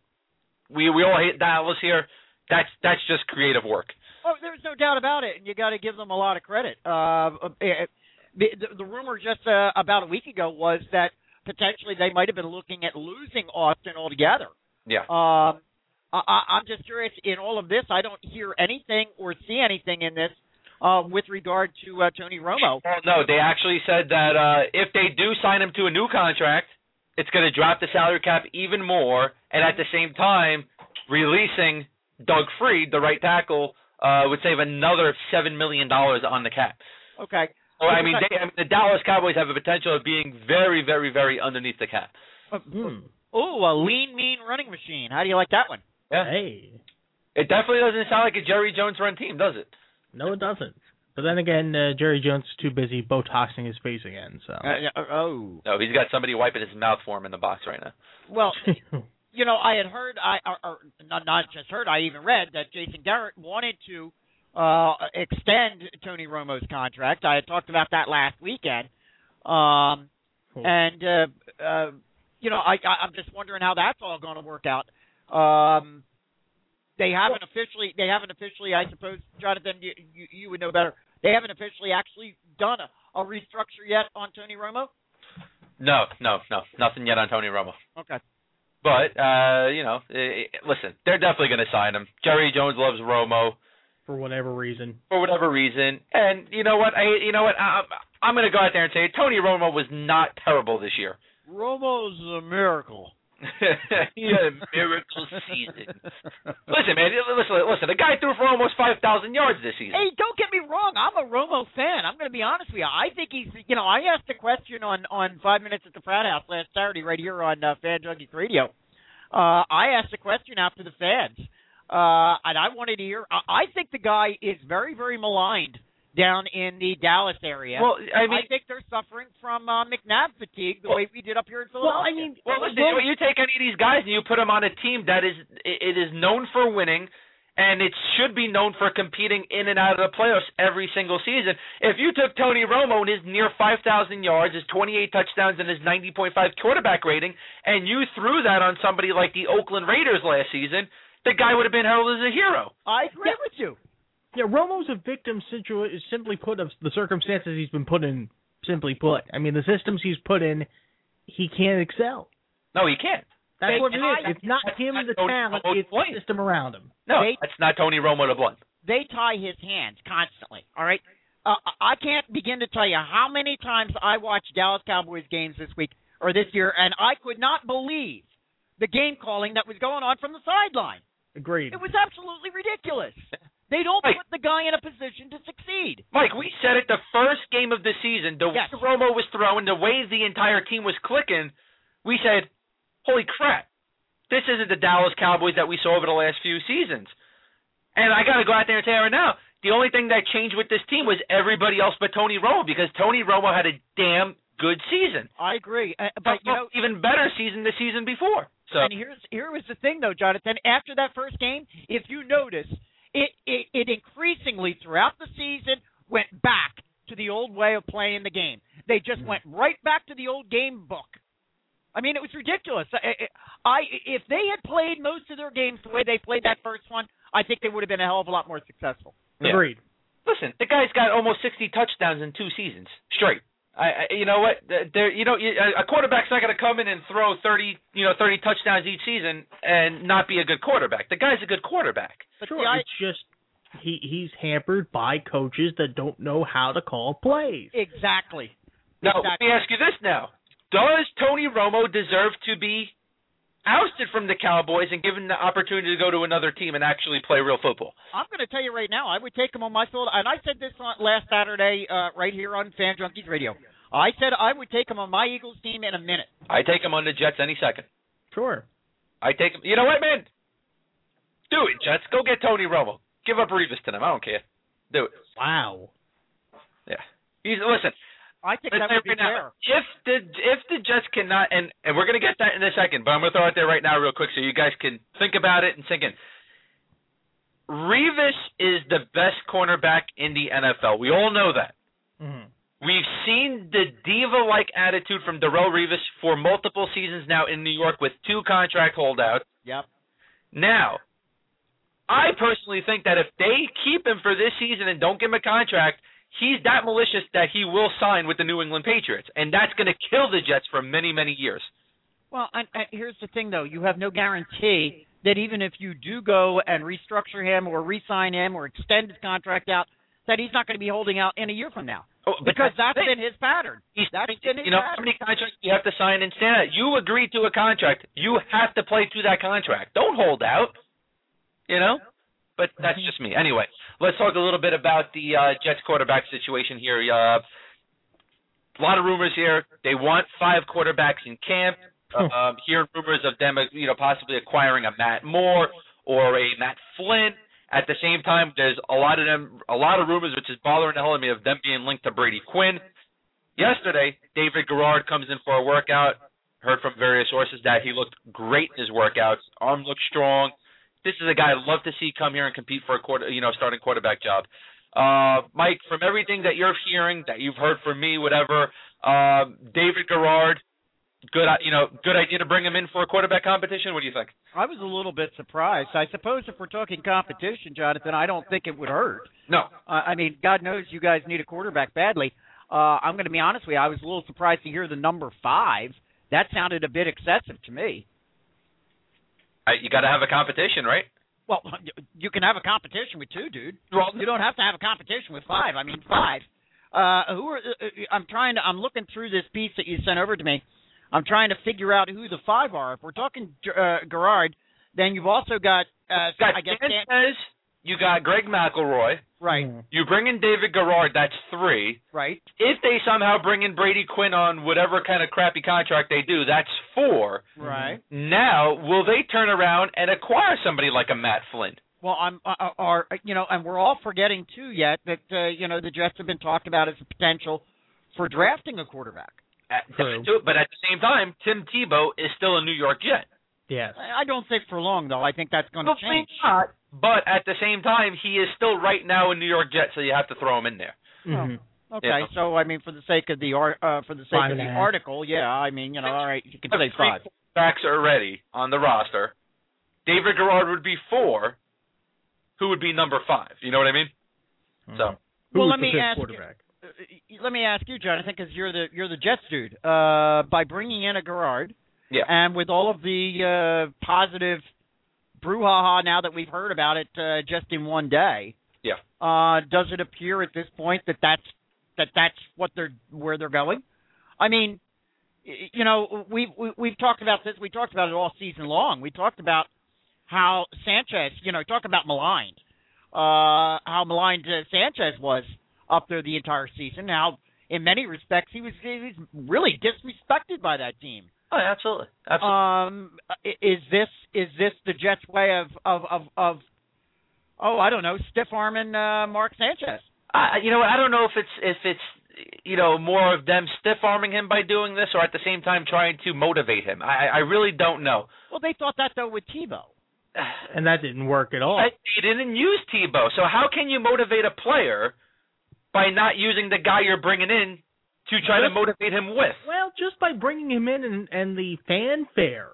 we we all hate Dallas here. That's that's just creative work. Oh, there's no doubt about it, and you got to give them a lot of credit. Uh, eh, the, the, the rumor just uh, about a week ago was that potentially they might have been looking at losing Austin altogether. Yeah. Um, I, I- I'm just curious. In all of this, I don't hear anything or see anything in this uh, with regard to uh, Tony Romo. Well, no, they actually said that uh, if they do sign him to a new contract, it's going to drop the salary cap even more, and at the same time, releasing Doug Free, the right tackle, uh, would save another seven million dollars on the cap. Okay. So I mean, they, I mean, the Dallas Cowboys have a potential of being very, very, very underneath the cap. Hmm. Oh, a lean, mean running machine. How do you like that one? Yeah. Hey, It definitely doesn't sound like a Jerry Jones run team, does it? no, it doesn't. But then again, uh, Jerry Jones is too busy botoxing his face again. So. Uh, yeah, oh. No, he's got somebody wiping his mouth for him in the box right now. Well, you know, I had heard, I or, or not, not just heard, I even read that Jason Garrett wanted to uh extend Tony Romo's contract. I had talked about that last weekend, um, Cool. and uh, uh, you know, I, I I'm just wondering how that's all going to work out. Um, they haven't officially, they haven't officially, I suppose, Jonathan, you, you, you would know better. They haven't officially actually done a, a restructure yet on Tony Romo. No, no, no, nothing yet on Tony Romo. Okay. But uh, you know, eh, eh, listen, they're definitely going to sign him. Jerry Jones loves Romo for whatever reason. for whatever reason, and you know what? I, you know what? I, I'm going to go out there and say Tony Romo was not terrible this year. Romo's a miracle. he had a miracle season. Listen, man, listen, listen. The guy threw for almost five thousand yards this season. Hey, don't get me wrong. I'm a Romo fan. I'm going to be honest with you. I think he's, you know, I asked a question on on Five Minutes at the Frat House last Saturday right here on uh, Fan Junkies Radio. Uh, I asked a question after the fans, uh, and I wanted to hear. I, I think the guy is very, very maligned down in the Dallas area. Well, I mean, I think they're suffering from uh, McNabb fatigue the Well- way we did up here in Philadelphia. Well, Philadelphia. I mean, Well, listen, you, you take any of these guys and you put them on a team that is it is known for winning, and it should be known for competing in and out of the playoffs every single season. If you took Tony Romo and his near 5,000 yards, his 28 touchdowns, and his 90.5 quarterback rating, and you threw that on somebody like the Oakland Raiders last season, the guy would have been heralded as a hero. I agree with you. Yeah, Romo's a victim situa- simply put of the circumstances he's been put in. Simply put, I mean the systems he's put in, he can't excel. No, he can't. That's They what it is. tie- It's not him, not the Tony talent. Romo's It's the system around him. No, They- that's not Tony Romo to blunt. They tie his hands constantly. All right. Uh, I can't begin to tell you how many times I watched Dallas Cowboys games this week or this year, and I could not believe the game calling that was going on from the sideline. Agreed. It was absolutely ridiculous. They don't Right. put the guy in a position to succeed. Mike, we said it the first game of the season. The Yes. way Romo was throwing, the way the entire team was clicking, we said, "Holy crap! This isn't the Dallas Cowboys that we saw over the last few seasons." And I got to go out there and tell you right now, the only thing that changed with this team was everybody else but Tony Romo because Tony Romo had a damn good season, I agree, uh, but you know, even better season the season before. So and here's here was the thing though, Jonathan. After that first game, if you notice, it it, it increasingly throughout the season went back to the old way of playing the game. They just hmm. went right back to the old game book. I mean, it was ridiculous. I, I if they had played most of their games the way they played that first one, I think they would have been a hell of a lot more successful. Yeah. Agreed. listen, the guy's got almost 60 touchdowns in two seasons straight. I, I you know what? There, you know, a quarterback's not going to come in and throw 30, you know, 30 touchdowns each season and not be a good quarterback. The guy's a good quarterback. But Sure. see, I, it's just he he's hampered by coaches that don't know how to call plays. exactly. Now, Exactly. let me ask you this now. Does Tony Romo deserve to be ousted from the Cowboys and given the opportunity to go to another team and actually play real football? I'm going to tell you right now, I would take him on my field, and I said this on, last Saturday uh, right here on Fan Junkies Radio. I said I would take him on my Eagles team in a minute. I take him on the Jets any second. Sure. I take him. You know what, man? Do it, Jets. Go get Tony Romo. Give up Revis to them. I don't care. Do it. Wow. Yeah. He's listen. I think let's that would be now, fair. If the if the Jets cannot, and and we're gonna get that in a second, but I'm gonna throw it there right now, real quick, so you guys can think about it and sink in. Revis is the best cornerback in the NFL. We all know that. hmm We've seen the diva-like attitude from Darrelle Revis for multiple seasons now in New York with two contract holdouts. Yep. Now, I personally think that if they keep him for this season and don't give him a contract, he's that malicious that he will sign with the New England Patriots, and that's going to kill the Jets for many, many years. Well, and, and here's the thing, though. You have no guarantee that even if you do go and restructure him or re-sign him or extend his contract out, that he's not going to be holding out in a year from now. Oh, Because that's thing. been his pattern. He's That's been his you know how many contracts you have to sign and stand. You agreed to a contract. You have to play through that contract. Don't hold out. You know? But that's just me. Anyway, let's talk a little bit about the uh, Jets quarterback situation here. Uh, a lot of rumors here. They want five quarterbacks in camp. Uh, um, hearing rumors of them, you know, possibly acquiring a Matt Moore or a Matt Flynn. At the same time, there's a lot of them, a lot of rumors, which is bothering the hell out of me, of them being linked to Brady Quinn. Yesterday, David Garrard comes in for a workout. Heard from various sources that he looked great in his workouts. Arm looked strong. This is a guy I'd love to see come here and compete for a quarter, you know, starting quarterback job. Uh, Mike, from everything that you're hearing, that you've heard from me, whatever, um, David Garrard, good, uh, you know, good idea to bring him in for a quarterback competition. What do you think? I was a little bit surprised. I suppose if we're talking competition, Jonathan, I don't think it would hurt. No, Uh, I mean, God knows you guys need a quarterback badly. Uh, I'm going to be honest with you. I was a little surprised to hear the number five. That sounded a bit excessive to me. I, you got to have a competition, right? Well, you can have a competition with two, dude. Well, You don't have to have a competition with five. I mean, five. Uh, who are? Uh, I'm trying to. I'm looking through this piece that you sent over to me. I'm trying to figure out who the five are. If we're talking uh, Garrard, then you've also got. Uh, got I guess Sanchez, you got Greg McElroy, right, you bring in David Garrard, that's three. right. If they somehow bring in Brady Quinn on whatever kind of crappy contract they do, that's four. Right. Now, will they turn around and acquire somebody like a Matt Flynn? Well, I'm, uh, uh, are you know, and we're all forgetting too yet that uh, you know the Jets have been talked about as a potential for drafting a quarterback. At- True. But at the same time, Tim Tebow is still a New York Jet. Yes. I don't think for long though. I think that's going to change. not. But at the same time, he is still right now in New York Jet, so you have to throw him in there. Mhm. Okay, Yeah. so I mean, for the sake of the art, uh, for the sake Five of the half. article, yeah, I mean, you know, all right, you can say five. backs already on the roster. David Garrard would be four. Who would be number five? You know what I mean? So Who Well, was let the me fifth ask you- quarterback? Uh, let me ask you, Jonathan, because you're the you're the Jets dude. Uh, by bringing in a Garrard, Yeah. and with all of the uh, positive brouhaha now that we've heard about it uh, just in one day, Yeah. uh, does it appear at this point that that's that that's what they're where they're going? I mean, you know, we've we, we've talked about this. We talked about it all season long. We talked about how Sanchez, you know, talk about maligned, uh, how maligned uh, Sanchez was up there the entire season. How, in many respects, he was he was really disrespected by that team. Oh, absolutely, absolutely. Um, is this is this the Jets' way of of of, of oh I don't know stiff arming uh, Mark Sanchez? I, you know, I don't know if it's if it's you know more of them stiff arming him by doing this, or at the same time trying to motivate him. I, I really don't know. Well, they thought that though with Tebow. And that didn't work at all. I, they didn't use Tebow, so how can you motivate a player by not using the guy you're bringing in to try to motivate him with? Well, just by bringing him in and, and the fanfare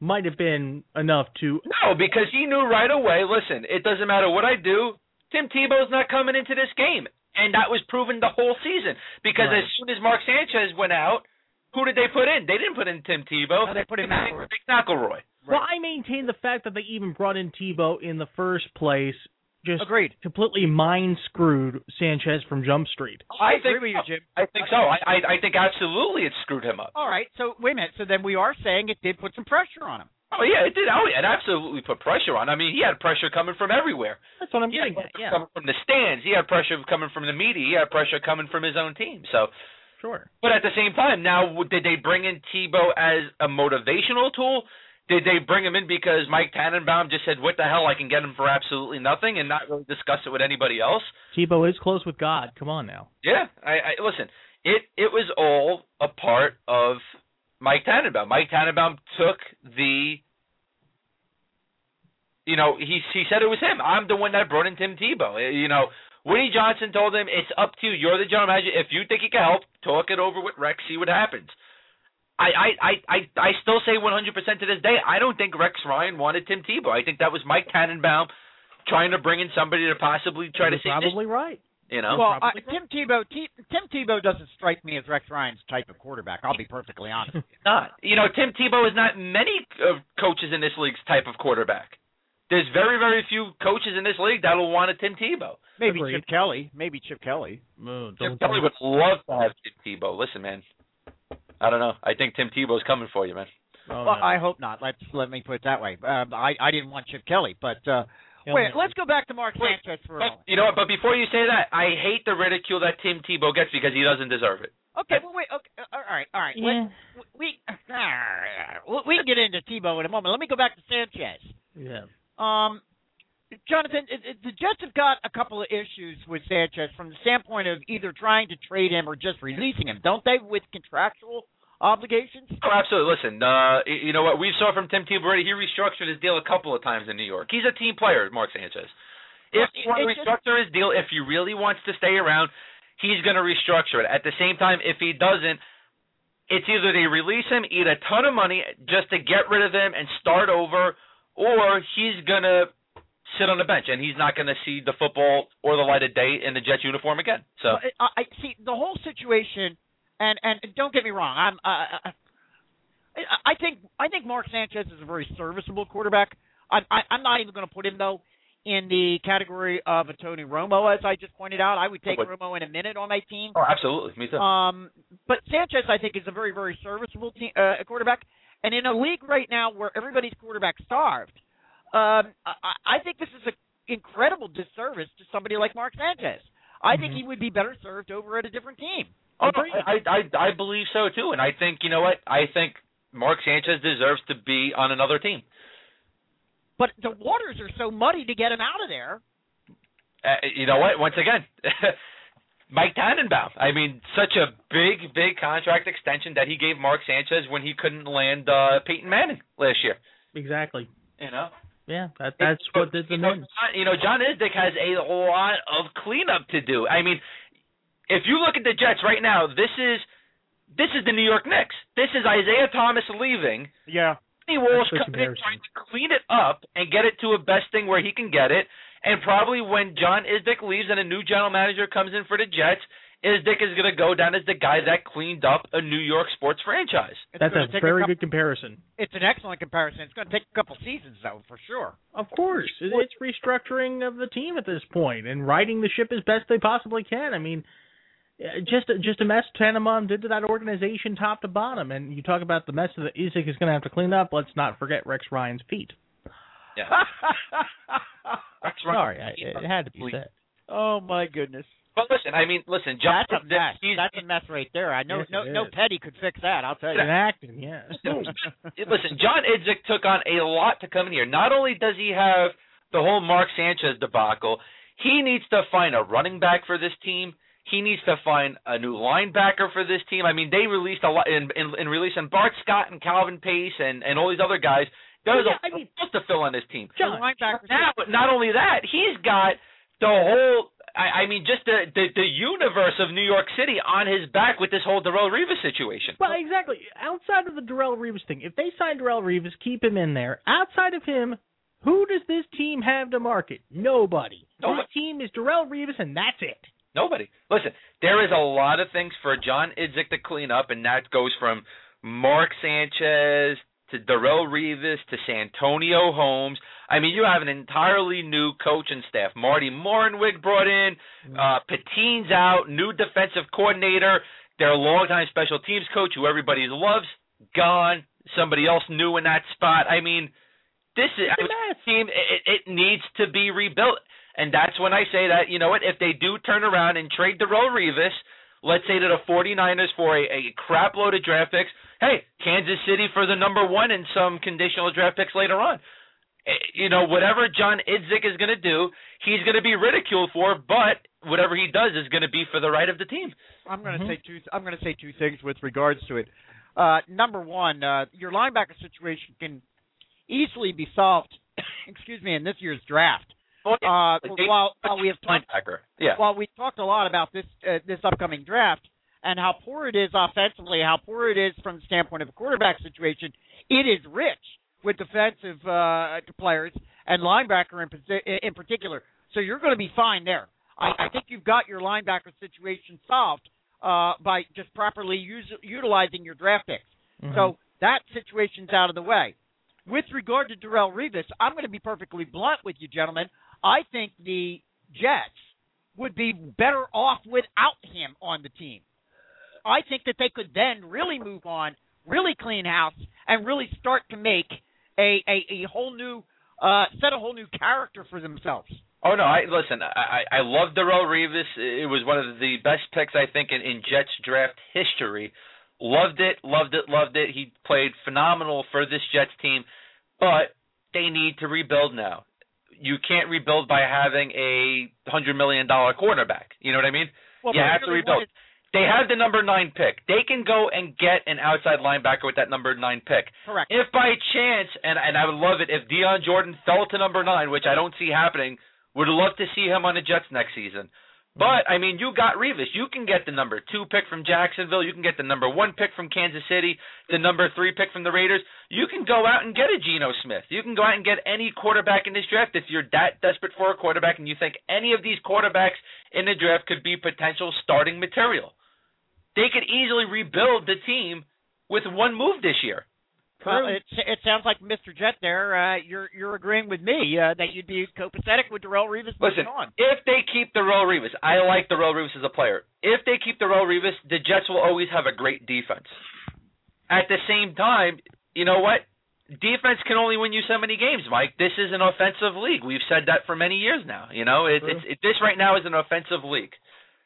might have been enough to. No, because he knew right away. Listen, it doesn't matter what I do. Tim Tebow's not coming into this game, and that was proven the whole season. Because Right. as soon as Mark Sanchez went out, who did they put in? They didn't put in Tim Tebow. No, they put in McElroy. Big McElroy. Well, I maintain the fact that they even brought in Tebow in the first place just Agreed. completely mind screwed Sanchez from Jump Street. I, think agree with you, Jim. I think so. I, I I think absolutely it screwed him up. All right, so wait a minute. So then we are saying it did put some pressure on him. Oh yeah, it did. Oh, it absolutely put pressure on. I mean, he had pressure coming from everywhere. That's what I'm He getting at. Yeah, coming from the stands. He had pressure coming from the media. He had pressure coming from his own team. So, sure. but at the same time, now did they bring in Tebow as a motivational tool? Did they bring him in because Mike Tannenbaum just said, "What the hell? I can get him for absolutely nothing," and not really discuss it with anybody else? Tebow is close with God. Come on now. Yeah, I, I listen. It it was all a part of Mike Tannenbaum. Mike Tannenbaum took the. You know, he he said it was him. I'm the one that brought in Tim Tebow. Uh, You know, Woody Johnson told him, "It's up to you. You're the general manager. If you think he can help, talk it over with Rex. See what happens." I I I I, I still say 100% to this day. I don't think Rex Ryan wanted Tim Tebow. I think that was Mike Tannenbaum trying to bring in somebody to possibly try to You're save this. probably right. You know, well, I, Tim Tebow, T, Tim Tebow doesn't strike me as Rex Ryan's type of quarterback. I'll be perfectly honest. with you. not. You know, Tim Tebow is not many uh, coaches in this league's type of quarterback. There's very, very few coaches in this league that'll want a Tim Tebow. Maybe Agreed. Chip Kelly. Maybe Chip Kelly. Tim don't- Kelly would love to have Tim Tebow. Listen, man. I don't know. I think Tim Tebow's coming for you, man. oh, well, no. I hope not. Let's let me put it that way. Uh, I I didn't want Chip Kelly, but uh, wait. no. Let's go back to Mark Wait, Sanchez for a moment. you know what? But before you say that, I hate the ridicule that Tim Tebow gets because he doesn't deserve it. Okay, well, wait. Okay, uh, all right, all right. Yeah. Let, we we we can get into Tebow in a moment. Let me go back to Sanchez. Yeah. Um, Jonathan, it, it, the Jets have got a couple of issues with Sanchez from the standpoint of either trying to trade him or just releasing him, don't they? With contractual obligations. Oh, absolutely. Listen, uh, you know what? We saw from Tim Tebow already. He restructured his deal a couple of times in New York. He's a team player, Mark Sanchez. If he wants to restructure his deal, if he really wants to stay around, he's going to restructure it. At the same time, if he doesn't, it's either they release him, eat a ton of money just to get rid of him and start over, or he's going to sit on the bench and he's not going to see the football or the light of day in the Jets uniform again. So I, I see the whole situation, and and don't get me wrong, I'm. Uh, I, think I think Mark Sanchez is a very serviceable quarterback. I, I, I'm not even going to put him though in the category of a Tony Romo, as I just pointed out. I would take But- Romo in a minute on my team. Oh, absolutely. Me too. Um, but Sanchez, I think, is a very, very serviceable team, uh, quarterback. And in a league right now where everybody's quarterback starved, um, I, I think this is an incredible disservice to somebody like Mark Sanchez. I think Mhm. he would be better served over at a different team. Oh, no, I, I I believe so too, and I think you know what? I think Mark Sanchez deserves to be on another team. But the waters are so muddy to get him out of there. Uh, you know what? Once again, Mike Tannenbaum. I mean, such a big, big contract extension that he gave Mark Sanchez when he couldn't land uh, Peyton Manning last year. Exactly. You know. Yeah, that that's But, what did the you know, men. You know, John Idzik has a lot of cleanup to do. I mean, if you look at the Jets right now, this is this is the New York Knicks. This is Isiah Thomas leaving. Yeah. Kenny Walsh coming in trying to clean it up and get it to a best thing where he can get it. And probably when John Idzik leaves and a new general manager comes in for the Jets, Idzik is going to go down as the guy that cleaned up a New York sports franchise. It's That's gonna a very couple- good comparison. It's an excellent comparison. It's going to take a couple seasons, though, for sure. Of course, it's restructuring of the team at this point and riding the ship as best they possibly can. I mean, Uh, just just a mess Tannenbaum did to that organization, top to bottom. And you talk about the mess that Idzik is going to have to clean up. Let's not forget Rex Ryan's feet. Yeah. Rex Ryan- Sorry, I, it had to be said. oh my goodness. But listen, I mean, listen, John That's a mess. he's- That's a mess right there. I know Yes, no no. Petty could fix that. I'll tell you. In acting, yeah. listen, John Idzik took on a lot to come in here. Not only does he have the whole Mark Sanchez debacle, he needs to find a running back for this team. He needs to find a new linebacker for this team. I mean, they released a lot in in, in releasing Bart Scott and Calvin Pace and and all these other guys. There's Yeah, a I mean- to fill on this team. John, linebackers. Now, not only that, he's got the whole. I, I mean, just the, the the universe of New York City on his back with this whole Darrelle Revis situation. Well, exactly. Outside of the Darrelle Revis thing, if they sign Darrelle Revis, keep him in there. Outside of him, who does this team have to market? Nobody. Nobody. This team is Darrelle Revis, and that's it. Nobody. Listen, there is a lot of things for John Idzik to clean up, and that goes from Mark Sanchez to Darrelle Revis to Santonio Holmes. I mean, you have an entirely new coaching staff. Marty Mornhinweg brought in, uh, Pettine's out, new defensive coordinator, their longtime special teams coach, who everybody loves, gone. Somebody else new in that spot. I mean, this is I mean, team. It, it needs to be rebuilt. And that's when I say that, you know what, if they do turn around and trade the Darrelle Revis, let's say to the 49ers for a, a crap load of draft picks, hey, Kansas City for the number one and some conditional draft picks later on. Eh, You know, whatever John Idzik is going to do, he's going to be ridiculed for, but whatever he does is going to be for the right of the team. I'm going to Mhm. say two. I'm going to say two things with regards to it. Uh, number one, uh, your linebacker situation can easily be solved. excuse me, in this year's draft. Well, Uh, while while we have talked. Yeah. while we talked a lot about this uh, this upcoming draft and how poor it is offensively, how poor it is from the standpoint of a quarterback situation, it is rich with defensive uh, players and linebacker in, in particular. So you're going to be fine there. I, I think you've got your linebacker situation solved uh, by just properly use, utilizing your draft picks. Mm-hmm. So that situation's out of the way. With regard to Darrelle Revis, I'm going to be perfectly blunt with you, gentlemen. I think the Jets would be better off without him on the team. I think that they could then really move on, really clean house, and really start to make a a, a whole new uh, set a whole new character for themselves. Oh no, I listen. I I love Darrelle Revis. It was one of the best picks I think in, in Jets draft history. Loved it, loved it, loved it. He played phenomenal for this Jets team, but they need to rebuild now. You can't rebuild by having a hundred million dollar quarterback. You know what I mean? Well, you have to rebuild. They have the number nine pick. They can go and get an outside linebacker with that number nine pick. Correct. If by chance, and and I would love it if Dion Jordan fell to number nine, which I don't see happening, would love to see him on the Jets next season. But I mean, you got Revis. You can get the number two pick from Jacksonville. You can get the number one pick from Kansas City. The number three pick from the Raiders. You can go out and get a Geno Smith. You can go out and get any quarterback in this draft if you're that desperate for a quarterback and you think any of these quarterbacks in the draft could be potential starting material. They could easily rebuild the team with one move this year. Well, it, it sounds like Mr. Jet there. Uh, you're you're agreeing with me uh, that you'd be copacetic with Darrelle Revis Listen, on. if they keep Darrelle Revis, I like Darrelle Revis as a player. If they keep Darrelle Revis, the Jets will always have a great defense. At the same time, you know what? Defense can only win you so many games, Mike. This is an offensive league. We've said that for many years now. You know, it, it's it, this right now is an offensive league.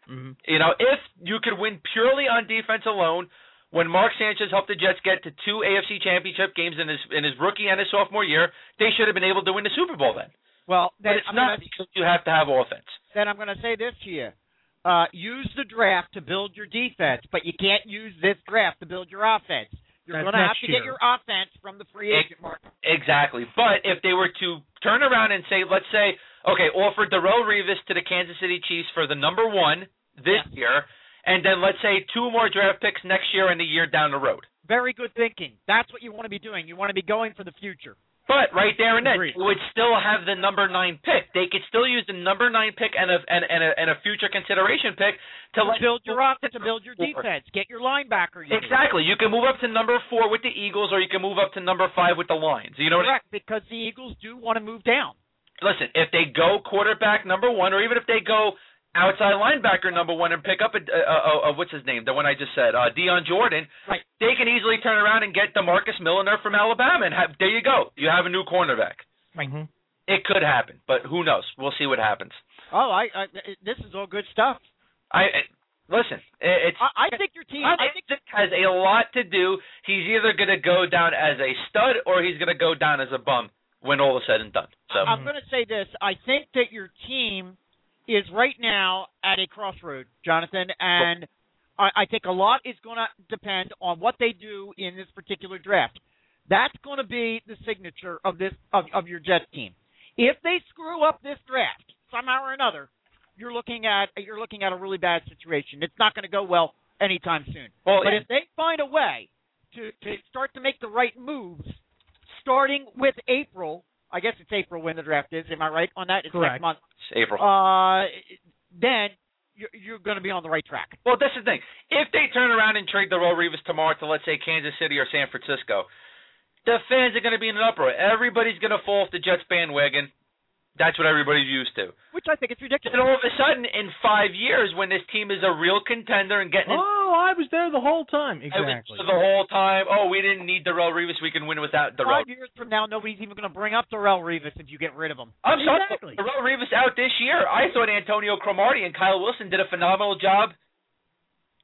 hmm You know, if you could win purely on defense alone, when Mark Sanchez helped the Jets get to two AFC Championship games in his in his rookie and his sophomore year, they should have been able to win the Super Bowl then. Well, But it's I'm not gonna, because you have to have offense. then I'm going to say this to you. Uh, use the draft to build your defense, but you can't use this draft to build your offense. You're going to have next to year. get your offense from the free Ex- agent market. Exactly. But if they were to turn around and say, let's say, okay, offer Darrelle Revis to the Kansas City Chiefs for the number one this Yes. year, and then let's say two more draft picks next year and a year down the road. Very good thinking. That's what you want to be doing. You want to be going for the future. But right there and then, Agreed. they would still have the number nine pick. They could still use the number nine pick and a and, and a and a future consideration pick to build your offense, to build your defense, get your linebacker. you need. Exactly. You can move up to number four with the Eagles, or you can move up to number five with the Lions. You know what? I Correct, because the Eagles do want to move down. Listen, if they go quarterback number one, or even if they go outside linebacker number one and pick up a, a, a, a what's his name, the one I just said, uh, Dion Jordan, Right. they can easily turn around and get DeMarcus Milliner from Alabama, and have, there you go. You have a new cornerback. Mhm. It could happen, but who knows? We'll see what happens. Oh, I, I this is all good stuff. I, I listen. It, it's I, I think your team. I I think think it has a lot to do. He's either going to go down as a stud or he's going to go down as a bum when all is said and done. So I'm going to say this. I think that your team is right now at a crossroad, Jonathan, and I, I think a lot is going to depend on what they do in this particular draft. That's going to be the signature of this of, of your Jets team. If they screw up this draft somehow or another, you're looking at you're looking at a really bad situation. It's not going to go well anytime soon. well, But if they find a way to, to start to make the right moves, starting with April, I guess it's April when the draft is. Am I right on that? It's Correct. next month. it's April. Uh, then you're, you're going to be on the right track. Well, that's the thing. If they turn around and trade the Roll Revis tomorrow to let's say Kansas City or San Francisco, the fans are going to be in an uproar. Everybody's going to fall off the Jets bandwagon. That's what everybody's used to. Which I think is ridiculous. And all of a sudden, in five years, when this team is a real contender and getting Oh, I was there the whole time. it was Exactly. the whole time, oh, we didn't need Darrelle Revis. We can win without Darrelle. Five years from now, nobody's even going to bring up Darrelle Revis if you get rid of him. I'm sorry, Exactly. Darrelle Revis out this year. I thought Antonio Cromartie and Kyle Wilson did a phenomenal job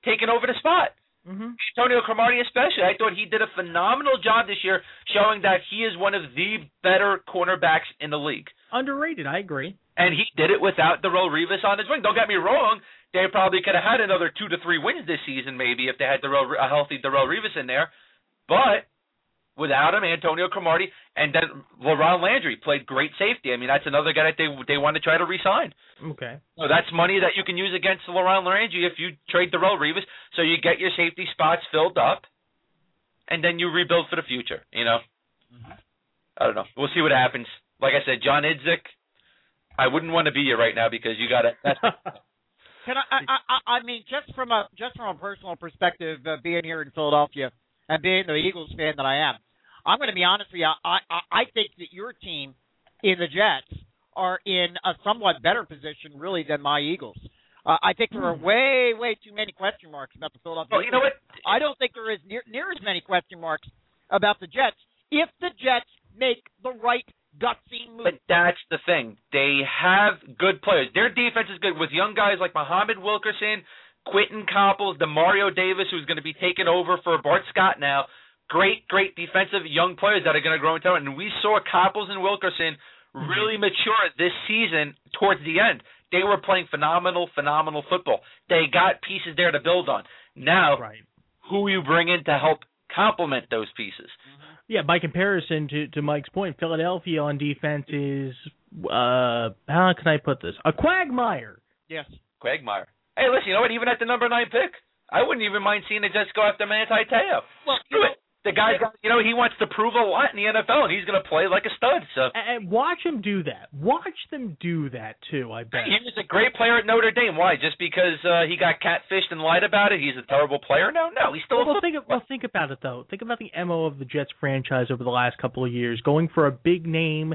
taking over the spot. Mhm. Antonio Cromartie especially. I thought he did a phenomenal job this year showing that he is one of the better cornerbacks in the league. Underrated. I agree. And he did it without Darrelle Revis on his wing. Don't get me wrong. They probably could have had another two to three wins this season, maybe, if they had Darrelle, a healthy Darrelle Revis in there. But without him, Antonio Cromartie, and then LaRon Landry played great safety. I mean, that's another guy that they they want to try to re-sign. Okay. So that's money that you can use against LaRon Landry if you trade Darrelle Revis. So you get your safety spots filled up, and then you rebuild for the future. You know, mm-hmm. I don't know. We'll see what happens. Like I said, John Idzik, I wouldn't want to be here right now because you got to. Can I, I, I, I mean, just from a just from a personal perspective, uh, being here in Philadelphia and being the Eagles fan that I am, I'm going to be honest with you. I, I, I think that your team in the Jets are in a somewhat better position, really, than my Eagles. Uh, I think there are way, way too many question marks about the Philadelphia. well, you know what? I don't think there is near, near as many question marks about the Jets if the Jets make the right gutsy move. But that's the thing. They have good players. Their defense is good with young guys like Muhammad Wilkerson, Quinton Coples, Demario Davis, who's going to be taking over for Bart Scott now. Great, great defensive young players that are going to grow into talent. And we saw Coples and Wilkerson really mature this season towards the end. They were playing phenomenal, phenomenal football. They got pieces there to build on. Now, Right. who you bring in to help complement those pieces? Mm-hmm. Yeah, by comparison to to Mike's point, Philadelphia on defense is uh how can I put this? A quagmire. yes. Quagmire. Hey, listen, you know what? Even at the number nine pick, I wouldn't even mind seeing the Jets go after Manti Te'o. Well, you know, it. The guy's got, you know, he wants to prove a lot in the NFL, and he's going to play like a stud. So And, and watch him do that. Watch them do that too. I bet. he was a great player at Notre Dame. Why? Just because uh, he got catfished and lied about it? He's a terrible player? No, no, he's still Well, a well, think well, think about it though. Think about the mo of the Jets franchise over the last couple of years, going for a big name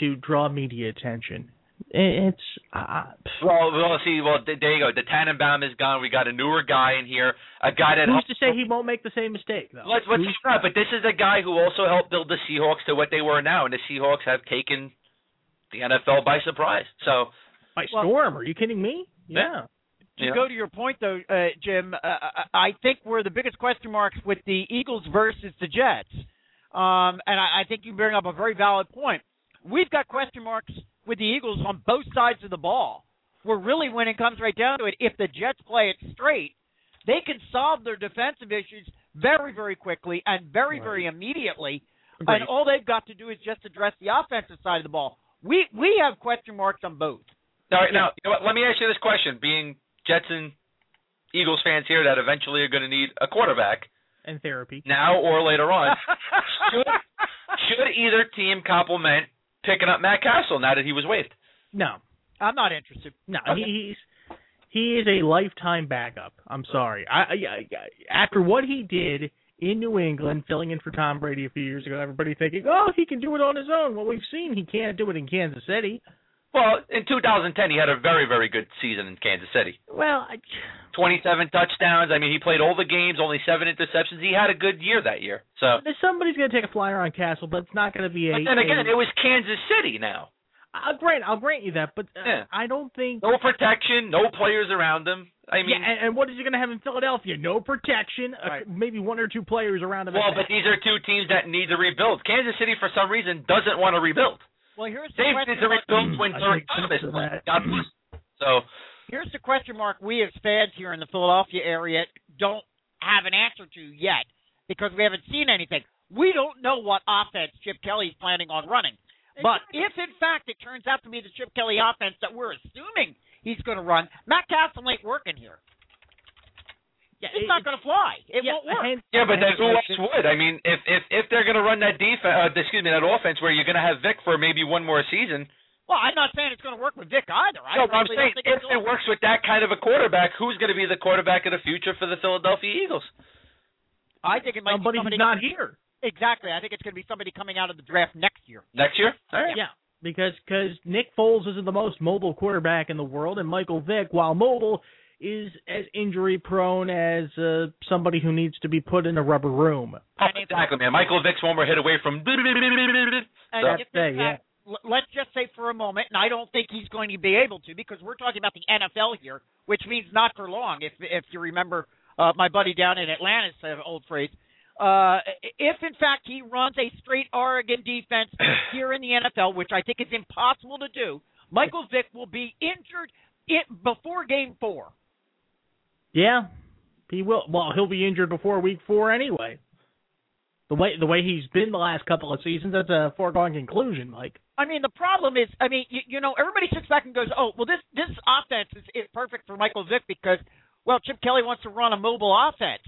to draw media attention. It- It's uh, Well, well, see, well, there you go. The Tannenbaum is gone. We got a newer guy in here, a guy that who's to say he won't make the same mistake though? Let's let's not. But this is a guy who also helped build the Seahawks to what they were now, and the Seahawks have taken the NFL by surprise. So by Well- storm? Are you kidding me? Yeah. to you know, go to your point though, uh, Jim, uh, I I think where the biggest question marks with the Eagles versus the Jets, um, and I, I think you bring up a very valid point. We've got question marks with the Eagles on both sides of the ball. Where really, when it comes right down to it, if the Jets play it straight, they can solve their defensive issues very, very quickly and very, very immediately. Agreed. And all they've got to do is just address the offensive side of the ball. We we have question marks on both. All right, now you know what, let me ask you this question: Being Jets and Eagles fans here that eventually are going to need a quarterback and therapy. now or later on, should should either team compliment picking up Matt Cassel now that he was waived? No, I'm not interested. no, Okay. he's he is a lifetime backup. I'm sorry. I, I, I after what he did in New England, filling in for Tom Brady a few years ago, everybody thinking, oh, he can do it on his own. Well, we've seen he can't do it in Kansas City. Well, in 2010, he had a very very good season in Kansas City. Well, I, 27 touchdowns. I mean, he played all the games, only seven interceptions. He had a good year that year. So, somebody's going to take a flyer on Cassel, but it's not going to be a. but then again, a, it was Kansas City now. I'll grant, I'll grant you that, but uh, Yeah. I don't think. No protection, no players around him. I mean, yeah, and, and what is he going to have in Philadelphia? No protection, uh, maybe one or two players around him. well, but these are two teams that need to rebuild. Kansas City, for some reason, doesn't want to rebuild. Well, here's the They question. need to when I Derrick Thomas so, left. God bless. So, Here's the question mark we as fans here in the Philadelphia area don't have an answer to yet because we haven't seen anything. We don't know what offense Chip Kelly's planning on running. But if in fact it turns out to be the Chip Kelly offense that we're assuming he's going to run, Matt Cassel ain't working here. Yeah, It's it- not going to fly. It yeah, won't work. hence- yeah, but then hence- who else would? I mean, if if if they're going to run that defense, uh, excuse me, that offense where you're going to have Vick for maybe one more season. Well, I'm not saying it's going to work with Vick either. I No, but I'm saying think if it works with that kind of a quarterback, who's going to be the quarterback of the future for the Philadelphia Eagles? I think it might somebody be somebody who's not here. Exactly. I think it's going to be somebody coming out of the draft next year. Next year? All right. Yeah, because cause Nick Foles isn't the most mobile quarterback in the world, and Michael Vick, while mobile, is as injury prone as uh, somebody who needs to be put in a rubber room. Oh, exactly, man. Michael Vick's one more hit away from. And So- if in Say, fact, l- let's just say for a moment, and I don't think he's going to be able to because we're talking about the NFL here, which means not for long. If if you remember uh, my buddy down in Atlanta's uh, old phrase, uh, if in fact he runs a straight Oregon defense here in the NFL, which I think is impossible to do, Michael Vick will be injured it before Game Four. Yeah, he will. Well, he'll be injured before Week Four anyway. The way the way he's been the last couple of seasons, that's a foregone conclusion, Mike. I mean, the problem is, I mean, you, you know, everybody sits back and goes, "Oh, well, this this offense is, is perfect for Michael Vick because, well, Chip Kelly wants to run a mobile offense."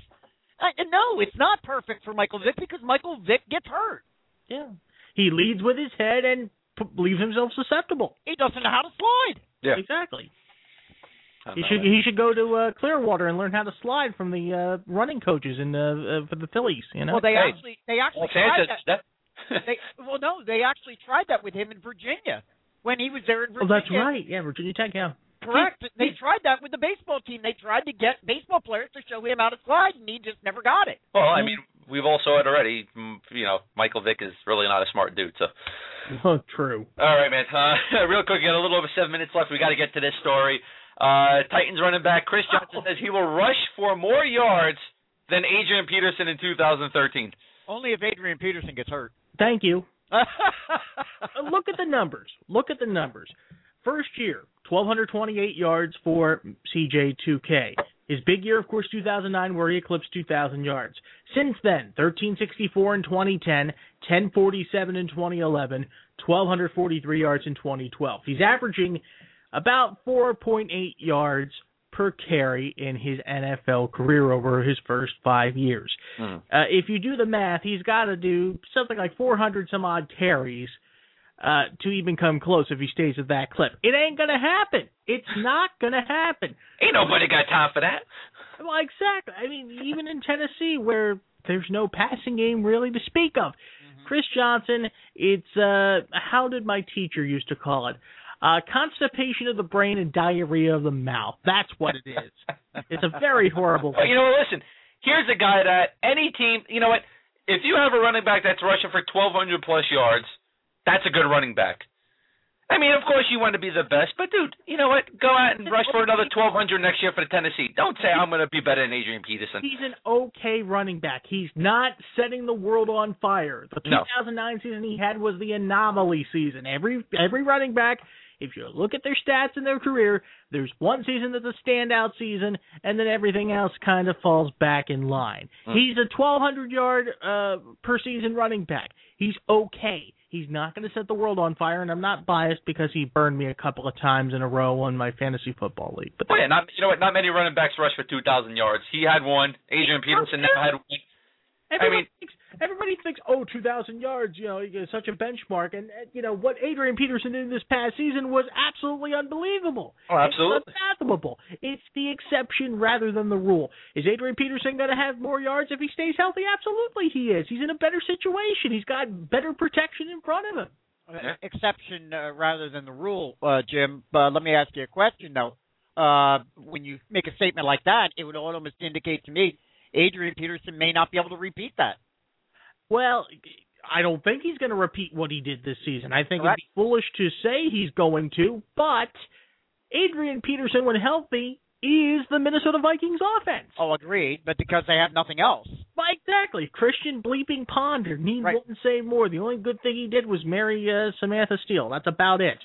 I, no, it's not perfect for Michael Vick because Michael Vick gets hurt. Yeah, he leads with his head and p- leaves himself susceptible. He doesn't know how to slide. Yeah. Exactly. I He should that. he should go to uh, Clearwater and learn how to slide from the uh, running coaches in uh, uh, for the Phillies. You know. Well, they Hey. actually they actually Well, tried Sanchez, that. that. They, well, no, they actually tried that with him in Virginia when he was there in oh, Virginia. that's right. Yeah, Virginia Tech. Yeah. Correct. They tried that with the baseball team. They tried to get baseball players to show him how to slide, and he just never got it. well, I mean, we've all saw it already. Mm, You know, Michael Vick is really not a smart dude. So, Oh, true. all right, man. Uh, real quick, we got a little over seven minutes left. We got to get to this story. Uh, Titans running back Chris Johnson says he will rush for more yards than Adrian Peterson in 2013. Only if Adrian Peterson gets hurt. Thank you. Uh, Look at the numbers. Look at the numbers. First year, 1,228 yards for CJ2K. His big year, of course, 2009, where he eclipsed 2,000 yards. Since then, 1364 in 2010, 1047 in 2011, 1,243 yards in 2012. He's averaging about 4.8 yards per carry in his NFL career over his first five years. Hmm. Uh, if you do the math, he's got to do something like 400 some odd carries uh, to even come close if he stays at that clip. It ain't gonna happen. It's not gonna happen. Ain't nobody got time for that. Well, exactly. I mean, even in Tennessee, where there's no passing game really to speak of, Chris Johnson, it's uh, how did my teacher used to call it? Uh, constipation of the brain and diarrhea of the mouth. That's what it is. It's a very horrible. You know, listen. Here's a guy that any team. You know what? If you have a running back that's rushing for 1,200 plus yards, that's a good running back. I mean, of course you want to be the best, but dude, you know what? Go out and rush for another 1,200 next year for the Tennessee. Don't say I'm going to be better than Adrian Peterson. He's an okay running back. He's not setting the world on fire. The No. 2009 season he had was the anomaly season. Every every running back If you look at their stats in their career, there's one season that's a standout season, and then everything else kind of falls back in line. He's a 1,200 yard uh, per season running back. He's okay. He's not going to set the world on fire, and I'm not biased because he burned me a couple of times in a row on my fantasy football league. But Oh yeah, not you know what? Not many running backs rush for two thousand yards. He had one. Adrian Peterson now had one. Everybody, mean- thinks, everybody thinks, oh, 2,000 yards, you know, it's such a benchmark. And, uh, you know, what Adrian Peterson did this past season was absolutely unbelievable. Oh, absolutely. It's unfathomable. It's the exception rather than the rule. Is Adrian Peterson going to have more yards if he stays healthy? Absolutely he is. He's in a better situation. He's got better protection in front of him. Yeah. exception uh, rather than the rule, uh, Jim. But let me ask you a question though. Uh, when you make a statement like that, it would almost indicate to me Adrian Peterson may not be able to repeat that. Well, I don't think he's going to repeat what he did this season. I think Correct. it'd be foolish to say he's going to, but Adrian Peterson, when healthy, is the Minnesota Vikings offense. Oh, agreed. But because they have nothing else. Exactly. Christian bleeping Ponder. Need Right. won't say more. The only good thing he did was marry uh, Samantha Steele. That's about it.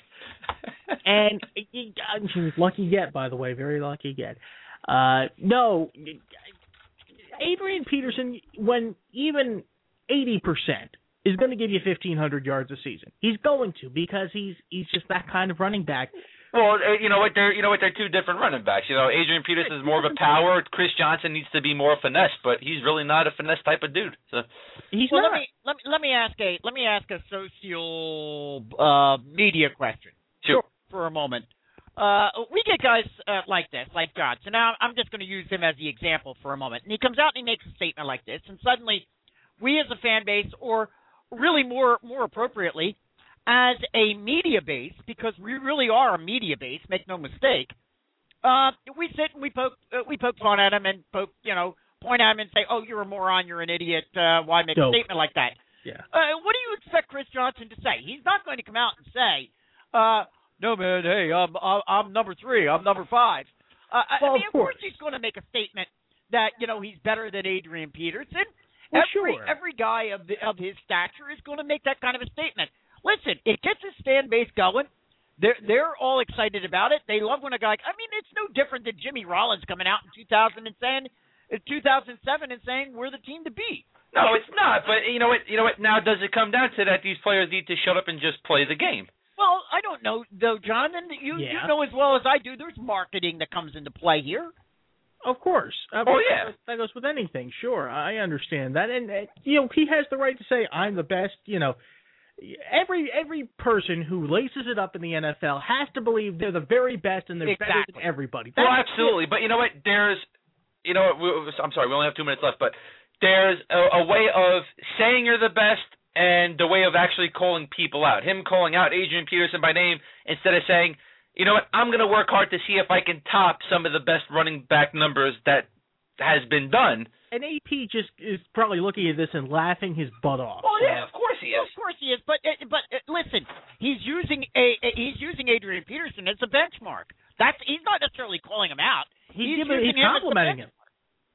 and he, uh, lucky get, by the way, very lucky get. Uh, no, Adrian Peterson, when even eighty percent is going to give you fifteen hundred yards a season. He's going to because he's he's just that kind of running back. Well, uh, you know what? They're you know what? They're two different running backs. You know, Adrian Peterson is more of a power. Chris Johnson needs to be more finesse, but he's really not a finesse type of dude. So He's well, not. let me let me let me ask a let me ask a social uh, media question. Sure. For a moment. Uh, we get guys uh, like this, like Johnson. Now, I'm just going to use him as the example for a moment. And he comes out and he makes a statement like this, and suddenly, we as a fan base, or really more more appropriately, as a media base, because we really are a media base, make no mistake. Uh, we sit and we poke uh, we poke fun at him and poke you know point at him and say, "Oh, you're a moron, you're an idiot. Uh, why make Dope. a statement like that?" yeah. Uh, what do you expect Chris Johnson to say? He's not going to come out and say, uh, "No, man, hey, I'm I'm, I'm number three, I'm number five. Uh, Well, I mean, of of course course. he's going to make a statement that you know he's better than Adrian Peterson. Well, every sure. every guy of the, of his stature is going to make that kind of a statement. Listen, it gets his fan base going. They're they're all excited about it. They love when a guy. I mean, it's no different than Jimmy Rollins coming out in 2000 and saying, in 2007 and saying we're the team to beat. no, it's not. But you know what? You know what? Now does it come down to that? These players need to shut up and just play the game. Well, I don't know though, Jonathan. You you Yeah. know as well as I do. There's marketing that comes into play here. Of course. Uh, Oh, yeah. That goes, with anything. Sure, I understand that, and uh, you know he has the right to say I'm the best. You know, every every person who laces it up in the NFL has to believe they're the very best and they're better than everybody. Well, That's absolutely. But you know what? There's, you know, what, I'm sorry, we only have two minutes left, but there's a, a way of saying you're the best and the way of actually calling people out. Him calling out Adrian Peterson by name instead of saying, you know what? I'm going to work hard to see if I can top some of the best running back numbers that has been done. And AP just is probably looking at this and laughing his butt off. Well, yeah, of course he Well, is. of course he is, but uh, but uh, listen, he's using a, a he's using Adrian Peterson as a benchmark. That's he's not necessarily calling him out. He's, He's giving, using he's him as the complimenting him.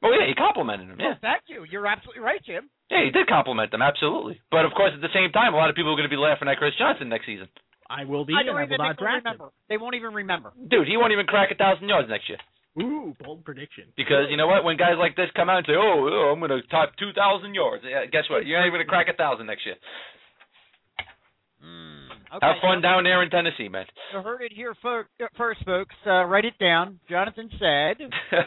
Oh yeah, he complimented him. Yeah, Well, thank you. You're absolutely right, Jim. Yeah, he did compliment them absolutely. But of course, at the same time, a lot of people are going to be laughing at Chris Johnson next season. I will be, I and don't I even will not think they'll him. remember. They won't even remember. Dude, he won't even crack a thousand yards next year. Ooh, bold prediction. Because you know what? When guys like this come out and say, "Oh, oh I'm going to top 2,000 yards," yeah, guess what? You're not even going to crack a thousand next year. Mm, okay. Have fun down there in Tennessee, man. You heard it here fo- uh, first, folks. Uh, write it down. Jonathan said,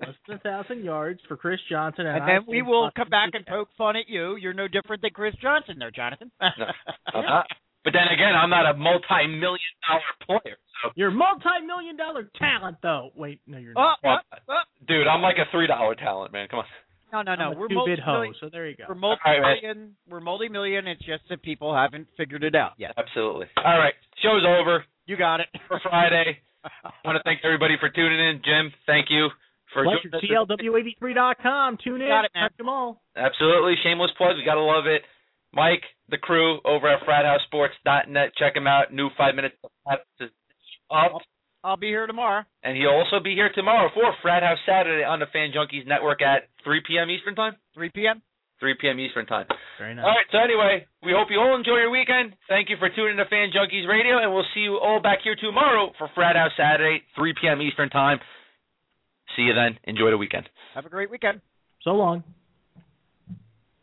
Less than a thousand yards for Chris Johnson, and, and then we will come back and poke fun at you. You're no different than Chris Johnson, there, Jonathan. I'm not. But then again, I'm not a multi-million dollar player. So, You're a multi-million dollar talent, though. Wait, no, you're Oh, not. Well, oh, oh. dude, I'm like a three dollar talent, man. Come on. No, no, no. We're two-bit multi-million. so there you go. We're multi-million. We're multi-million. It's just that people haven't figured it out yet. Absolutely. All right, show's over You got it. for Friday. I want to thank everybody for tuning in. Jim, thank you for Pleasure. joining us. TLW83.com. Tune in. Got it, man. Check them all. Absolutely. Shameless plug. We got to love it. Mike, the crew over at FratHouseSports.net. Check them out. New five minutes up. I'll be here tomorrow. And he'll also be here tomorrow for Frat House Saturday on the Fan Junkies Network at 3 p.m. Eastern Time. 3 p.m. 3 p.m. Eastern time. Very nice. All right. So anyway, we hope you all enjoy your weekend. Thank you for tuning to Fan Junkies Radio, and we'll see you all back here tomorrow for Frat House Saturday, 3 p.m. Eastern time. See you then. Enjoy the weekend. Have a great weekend. So long.